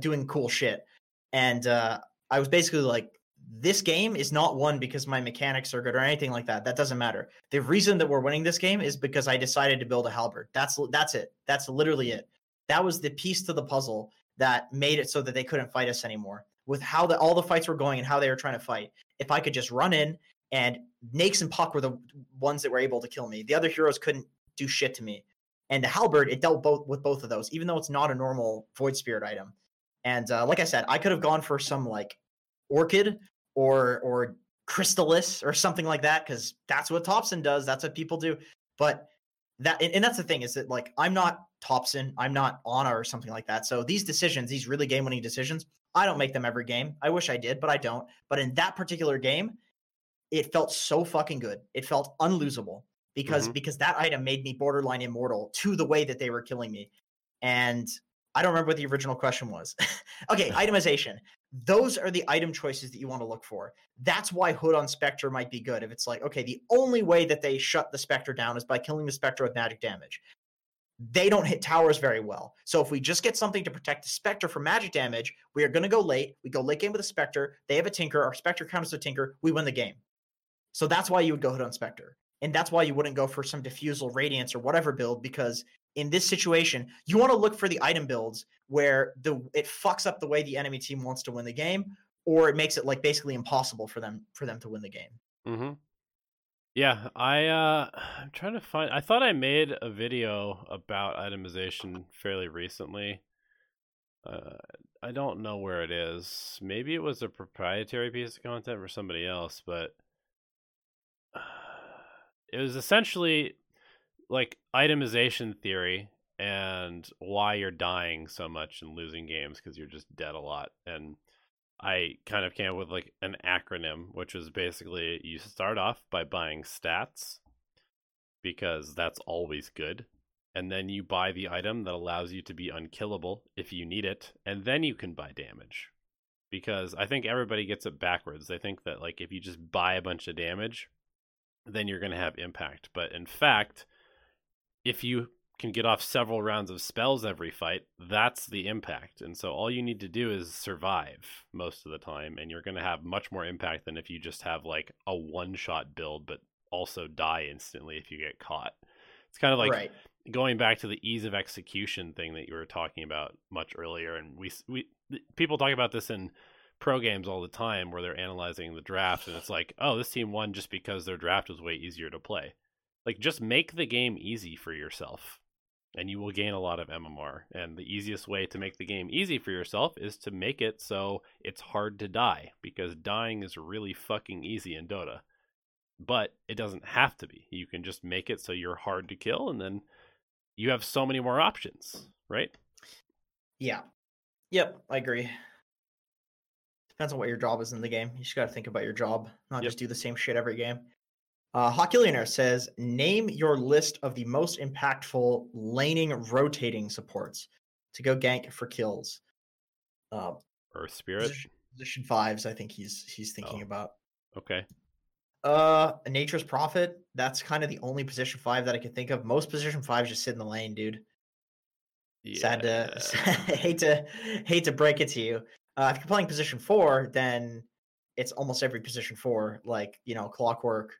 doing cool shit. And uh, I was basically like, this game is not won because my mechanics are good or anything like that. That doesn't matter. The reason that we're winning this game is because I decided to build a halberd. That's that's it. That's literally it. That was the piece to the puzzle that made it so that they couldn't fight us anymore. With how the, all the fights were going and how they were trying to fight, if I could just run in and Naix and Puck were the ones that were able to kill me. The other heroes couldn't do shit to me. And the halberd, it dealt both with both of those, even though it's not a normal Void Spirit item. And uh, like I said, I could have gone for some like Orchid or or Crystalys or something like that because that's what Thompson does. That's what people do. But that and, and that's the thing is that like I'm not Thompson, I'm not Ana or something like that. So these decisions, these really game winning decisions, I don't make them every game. I wish I did, but I don't. But in that particular game, it felt so fucking good. It felt unlosable because Mhm. because that item made me borderline immortal to the way that they were killing me. And I don't remember what the original question was. okay, itemization. Those are the item choices that you want to look for. That's why Hood on Spectre might be good. If it's like, okay, the only way that they shut the Spectre down is by killing the Spectre with magic damage. They don't hit towers very well. So if we just get something to protect the Spectre from magic damage, we are going to go late. We go late game with a Spectre. They have a Tinker. Our Spectre counters a Tinker. We win the game. So that's why you would go Hood on Spectre. And that's why you wouldn't go for some Diffusal, Radiance, or whatever build, because in this situation, you want to look for the item builds where the it fucks up the way the enemy team wants to win the game, or it makes it like basically impossible for them for them to win the game. Mm-hmm. Yeah, I uh I'm trying to find I thought I made a video about itemization fairly recently. Uh I don't know where it is. Maybe it was a proprietary piece of content for somebody else, but it was essentially like itemization theory and why you're dying so much and losing games because you're just dead a lot and I kind of came up with like an acronym, which was basically you start off by buying stats because that's always good. And then you buy the item that allows you to be unkillable if you need it. And then you can buy damage. Because I think everybody gets it backwards. They think that like if you just buy a bunch of damage, then you're going to have impact. But in fact, if you can get off several rounds of spells every fight, that's the impact. And so all you need to do is survive most of the time, and you're going to have much more impact than if you just have like a one shot build, but also die instantly if you get caught. It's kind of like right. going back to the ease of execution thing that you were talking about much earlier. And we, we people talk about this in pro games all the time where they're analyzing the draft, and it's like, oh, this team won just because their draft was way easier to play. Like, just make the game easy for yourself and you will gain a lot of MMR. And the easiest way to make the game easy for yourself is to make it so it's hard to die because dying is really fucking easy in Dota. But it doesn't have to be. You can just make it so you're hard to kill and then you have so many more options, right? Yeah. Yep, I agree. Depends on what your job is in the game. You just got to think about your job, not yep. just do the same shit every game. Uh, Hockulionaire says, name your list of the most impactful laning rotating supports to go gank for kills. Uh, Earth Spirit position, position, fives. I think he's he's thinking oh. about. Okay. Uh, Nature's Prophet. That's kind of the only position five that I can think of. Most position fives just sit in the lane, dude. Yeah. Sad to hate to hate to break it to you. Uh, if you're playing position four, then it's almost every position four, like you know, Clockwork,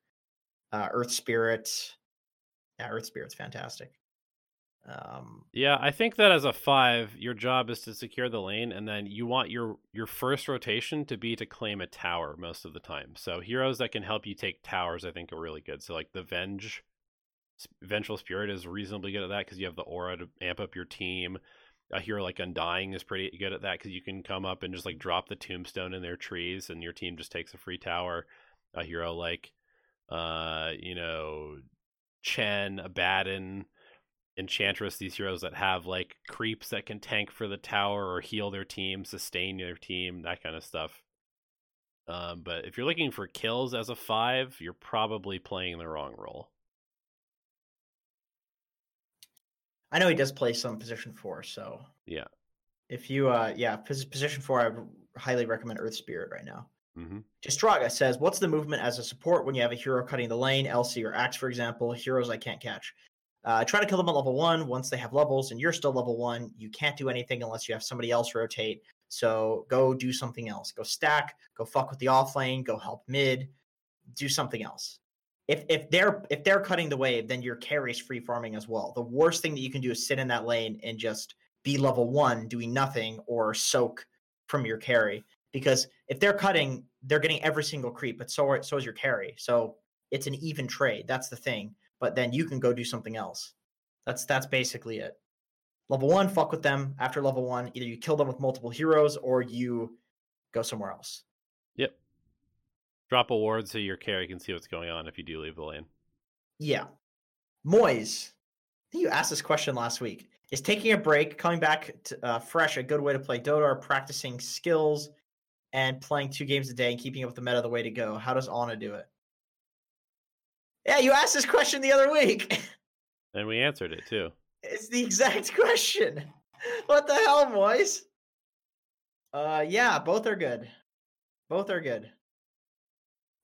uh, Earth Spirit. Yeah, Earth Spirit's fantastic. Um, yeah, I think that as a five, your job is to secure the lane, and then you want your your first rotation to be to claim a tower most of the time. So heroes that can help you take towers, I think, are really good. So like the Venge, Vengeful Spirit is reasonably good at that because you have the aura to amp up your team. A hero like Undying is pretty good at that because you can come up and just like drop the tombstone in their trees, and your team just takes a free tower. A hero like uh, you know, Chen, Abaddon, Enchantress, these heroes that have like creeps that can tank for the tower or heal their team, sustain their team, that kind of stuff. Um, but if you're looking for kills as a five, you're probably playing the wrong role. I know he does play some position four, so yeah. If you, uh, yeah, position four, I highly recommend Earth Spirit right now. Mm-hmm. Says, "What's the movement as a support when you have a hero cutting the lane, LC or Axe, for example? Heroes I can't catch. Uh, try to kill them at level one. Once they have levels, and you're still level one, you can't do anything unless you have somebody else rotate. So go do something else. Go stack. Go fuck with the off lane. Go help mid. Do something else. If if they're if they're cutting the wave, then your carry's free farming as well. The worst thing that you can do is sit in that lane and just be level one doing nothing or soak from your carry because if they're cutting, they're getting every single creep, but so are, so is your carry. So it's an even trade. That's the thing. But then you can go do something else. That's that's basically it. Level one, fuck with them. After level one, either you kill them with multiple heroes or you go somewhere else. Yep. Drop a ward so your carry can see what's going on if you do leave the lane. Yeah. Moise, I think you asked this question last week. Is taking a break, coming back to, uh, fresh, a good way to play Dota or practicing skills and playing two games a day and keeping up with the meta the way to go. How does Ana do it? Yeah, you asked this question the other week. And we answered it too. It's the exact question. What the hell, boys? Uh yeah, both are good. Both are good.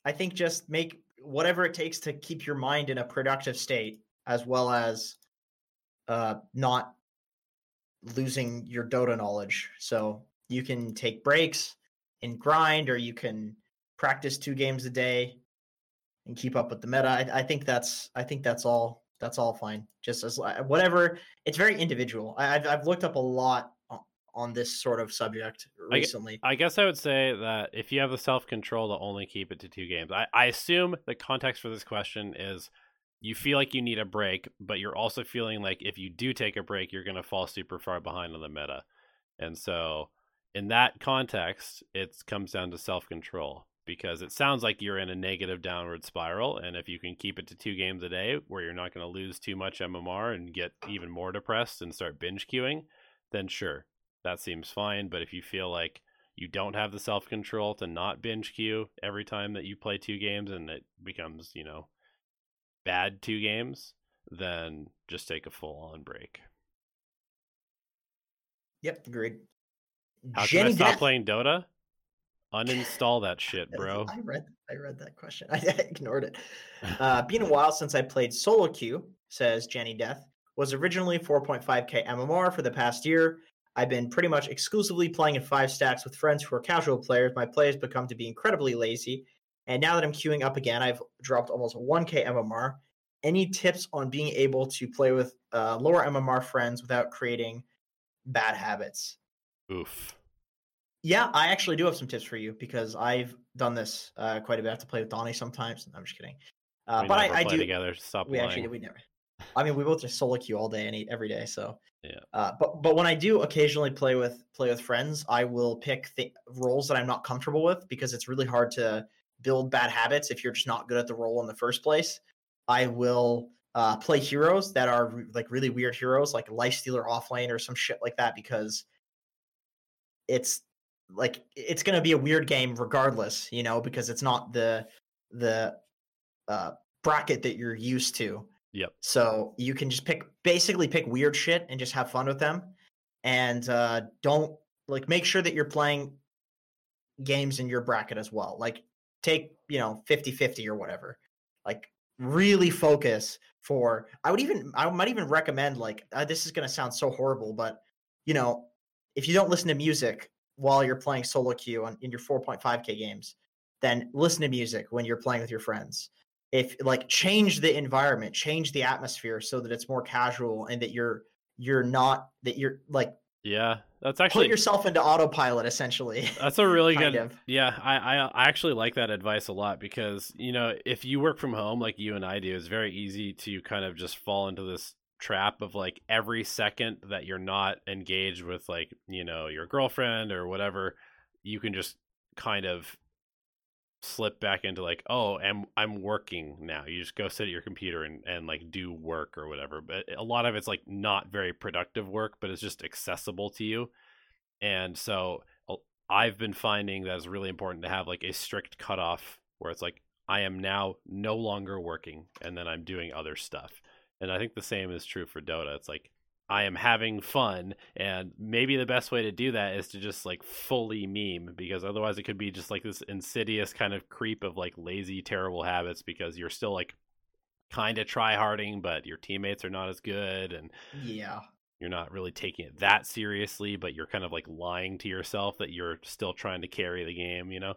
I think just make whatever it takes to keep your mind in a productive state as well as uh not losing your Dota knowledge. So you can take breaks, and grind, or you can practice two games a day and keep up with the meta. I, I think that's I think that's all that's all fine. Just as uh, whatever. It's very individual. I, have I've looked up a lot on this sort of subject recently. I, I, guess I would say that if you have the self control to only keep it to two games, I, I assume the context for this question is you feel like you need a break, but you're also feeling like if you do take a break, you're going to fall super far behind on the meta. And so in that context, it comes down to self control because it sounds like you're in a negative downward spiral. And if you can keep it to two games a day where you're not going to lose too much MMR and get even more depressed and start binge queuing, then sure, that seems fine. But if you feel like you don't have the self control to not binge queue every time that you play two games and it becomes, you know, bad two games, then just take a full on break. Yep, agreed. How Jenny can I stop playing Dota? Uninstall that shit, bro. I read I read that question. I ignored it. Uh, been a while since I played solo queue, says Jenny Death. Was originally 4.5k MMR for the past year. I've been pretty much exclusively playing in five stacks with friends who are casual players. My play has become to be incredibly lazy. And now that I'm queuing up again, I've dropped almost 1k MMR. Any tips on being able to play with uh, lower MMR friends without creating bad habits? Oof. Yeah, I actually do have some tips for you because I've done this uh, quite a bit. I have to play with Donnie sometimes. I'm just kidding. Uh, but I, I do. together. Stop We lying. actually we never. I mean, we both just solo queue all day and every day. So Yeah. Uh, but but when I do occasionally play with play with friends, I will pick th- roles that I'm not comfortable with because it's really hard to build bad habits if you're just not good at the role in the first place. I will uh, play heroes that are re- like really weird heroes, like Lifestealer offlane or some shit like that, because it's like it's gonna be a weird game regardless, you know, because it's not the the uh, bracket that you're used to. Yep. So you can just pick basically pick weird shit and just have fun with them, and uh, don't like make sure that you're playing games in your bracket as well. Like take you know 50-50 or whatever. Like really focus for. I would even I might even recommend like uh, this is gonna sound so horrible, but you know if you don't listen to music while you're playing solo queue on in your 4.5k games, then listen to music when you're playing with your friends if like change the environment change the atmosphere so that it's more casual and that you're you're not that you're like Yeah, that's actually put yourself into autopilot essentially that's a really good. of Yeah, I, I I actually like that advice a lot because you know if you work from home like you and I do, it's very easy to kind of just fall into this trap of like every second that you're not engaged with like you know your girlfriend or whatever, you can just kind of slip back into like oh I'm I'm working now. You just go sit at your computer and and like do work or whatever. But a lot of it's like not very productive work, but it's just accessible to you. And so I've been finding that it's really important to have like a strict cutoff where it's like I am now no longer working and then I'm doing other stuff. And I think the same is true for Dota. It's like I am having fun and maybe the best way to do that is to just like fully meme because otherwise it could be just like this insidious kind of creep of like lazy terrible habits because you're still like kind of try harding but your teammates are not as good and yeah you're not really taking it that seriously, but you're kind of like lying to yourself that you're still trying to carry the game, you know?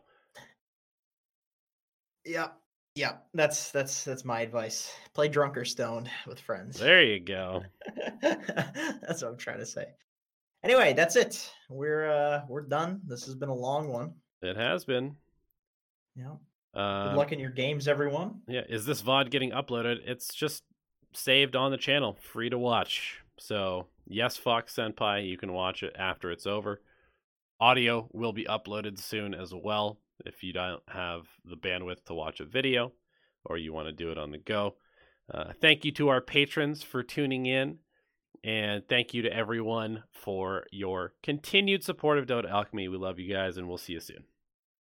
yeah yeah that's that's that's my advice play drunk or stoned with friends There you go. that's what i'm trying to say anyway that's it we're uh we're done this has been a long one It has been. yeah Uh, good luck in your games everyone yeah, is this VOD getting uploaded? It's just saved on the channel, free to watch. So, yes, Fox Senpai, you can watch it after it's over. Audio will be uploaded soon as well if you don't have the bandwidth to watch a video or you want to do it on the go. Uh, thank you to our patrons for tuning in. And thank you to everyone for your continued support of Dota Alchemy. We love you guys, and we'll see you soon.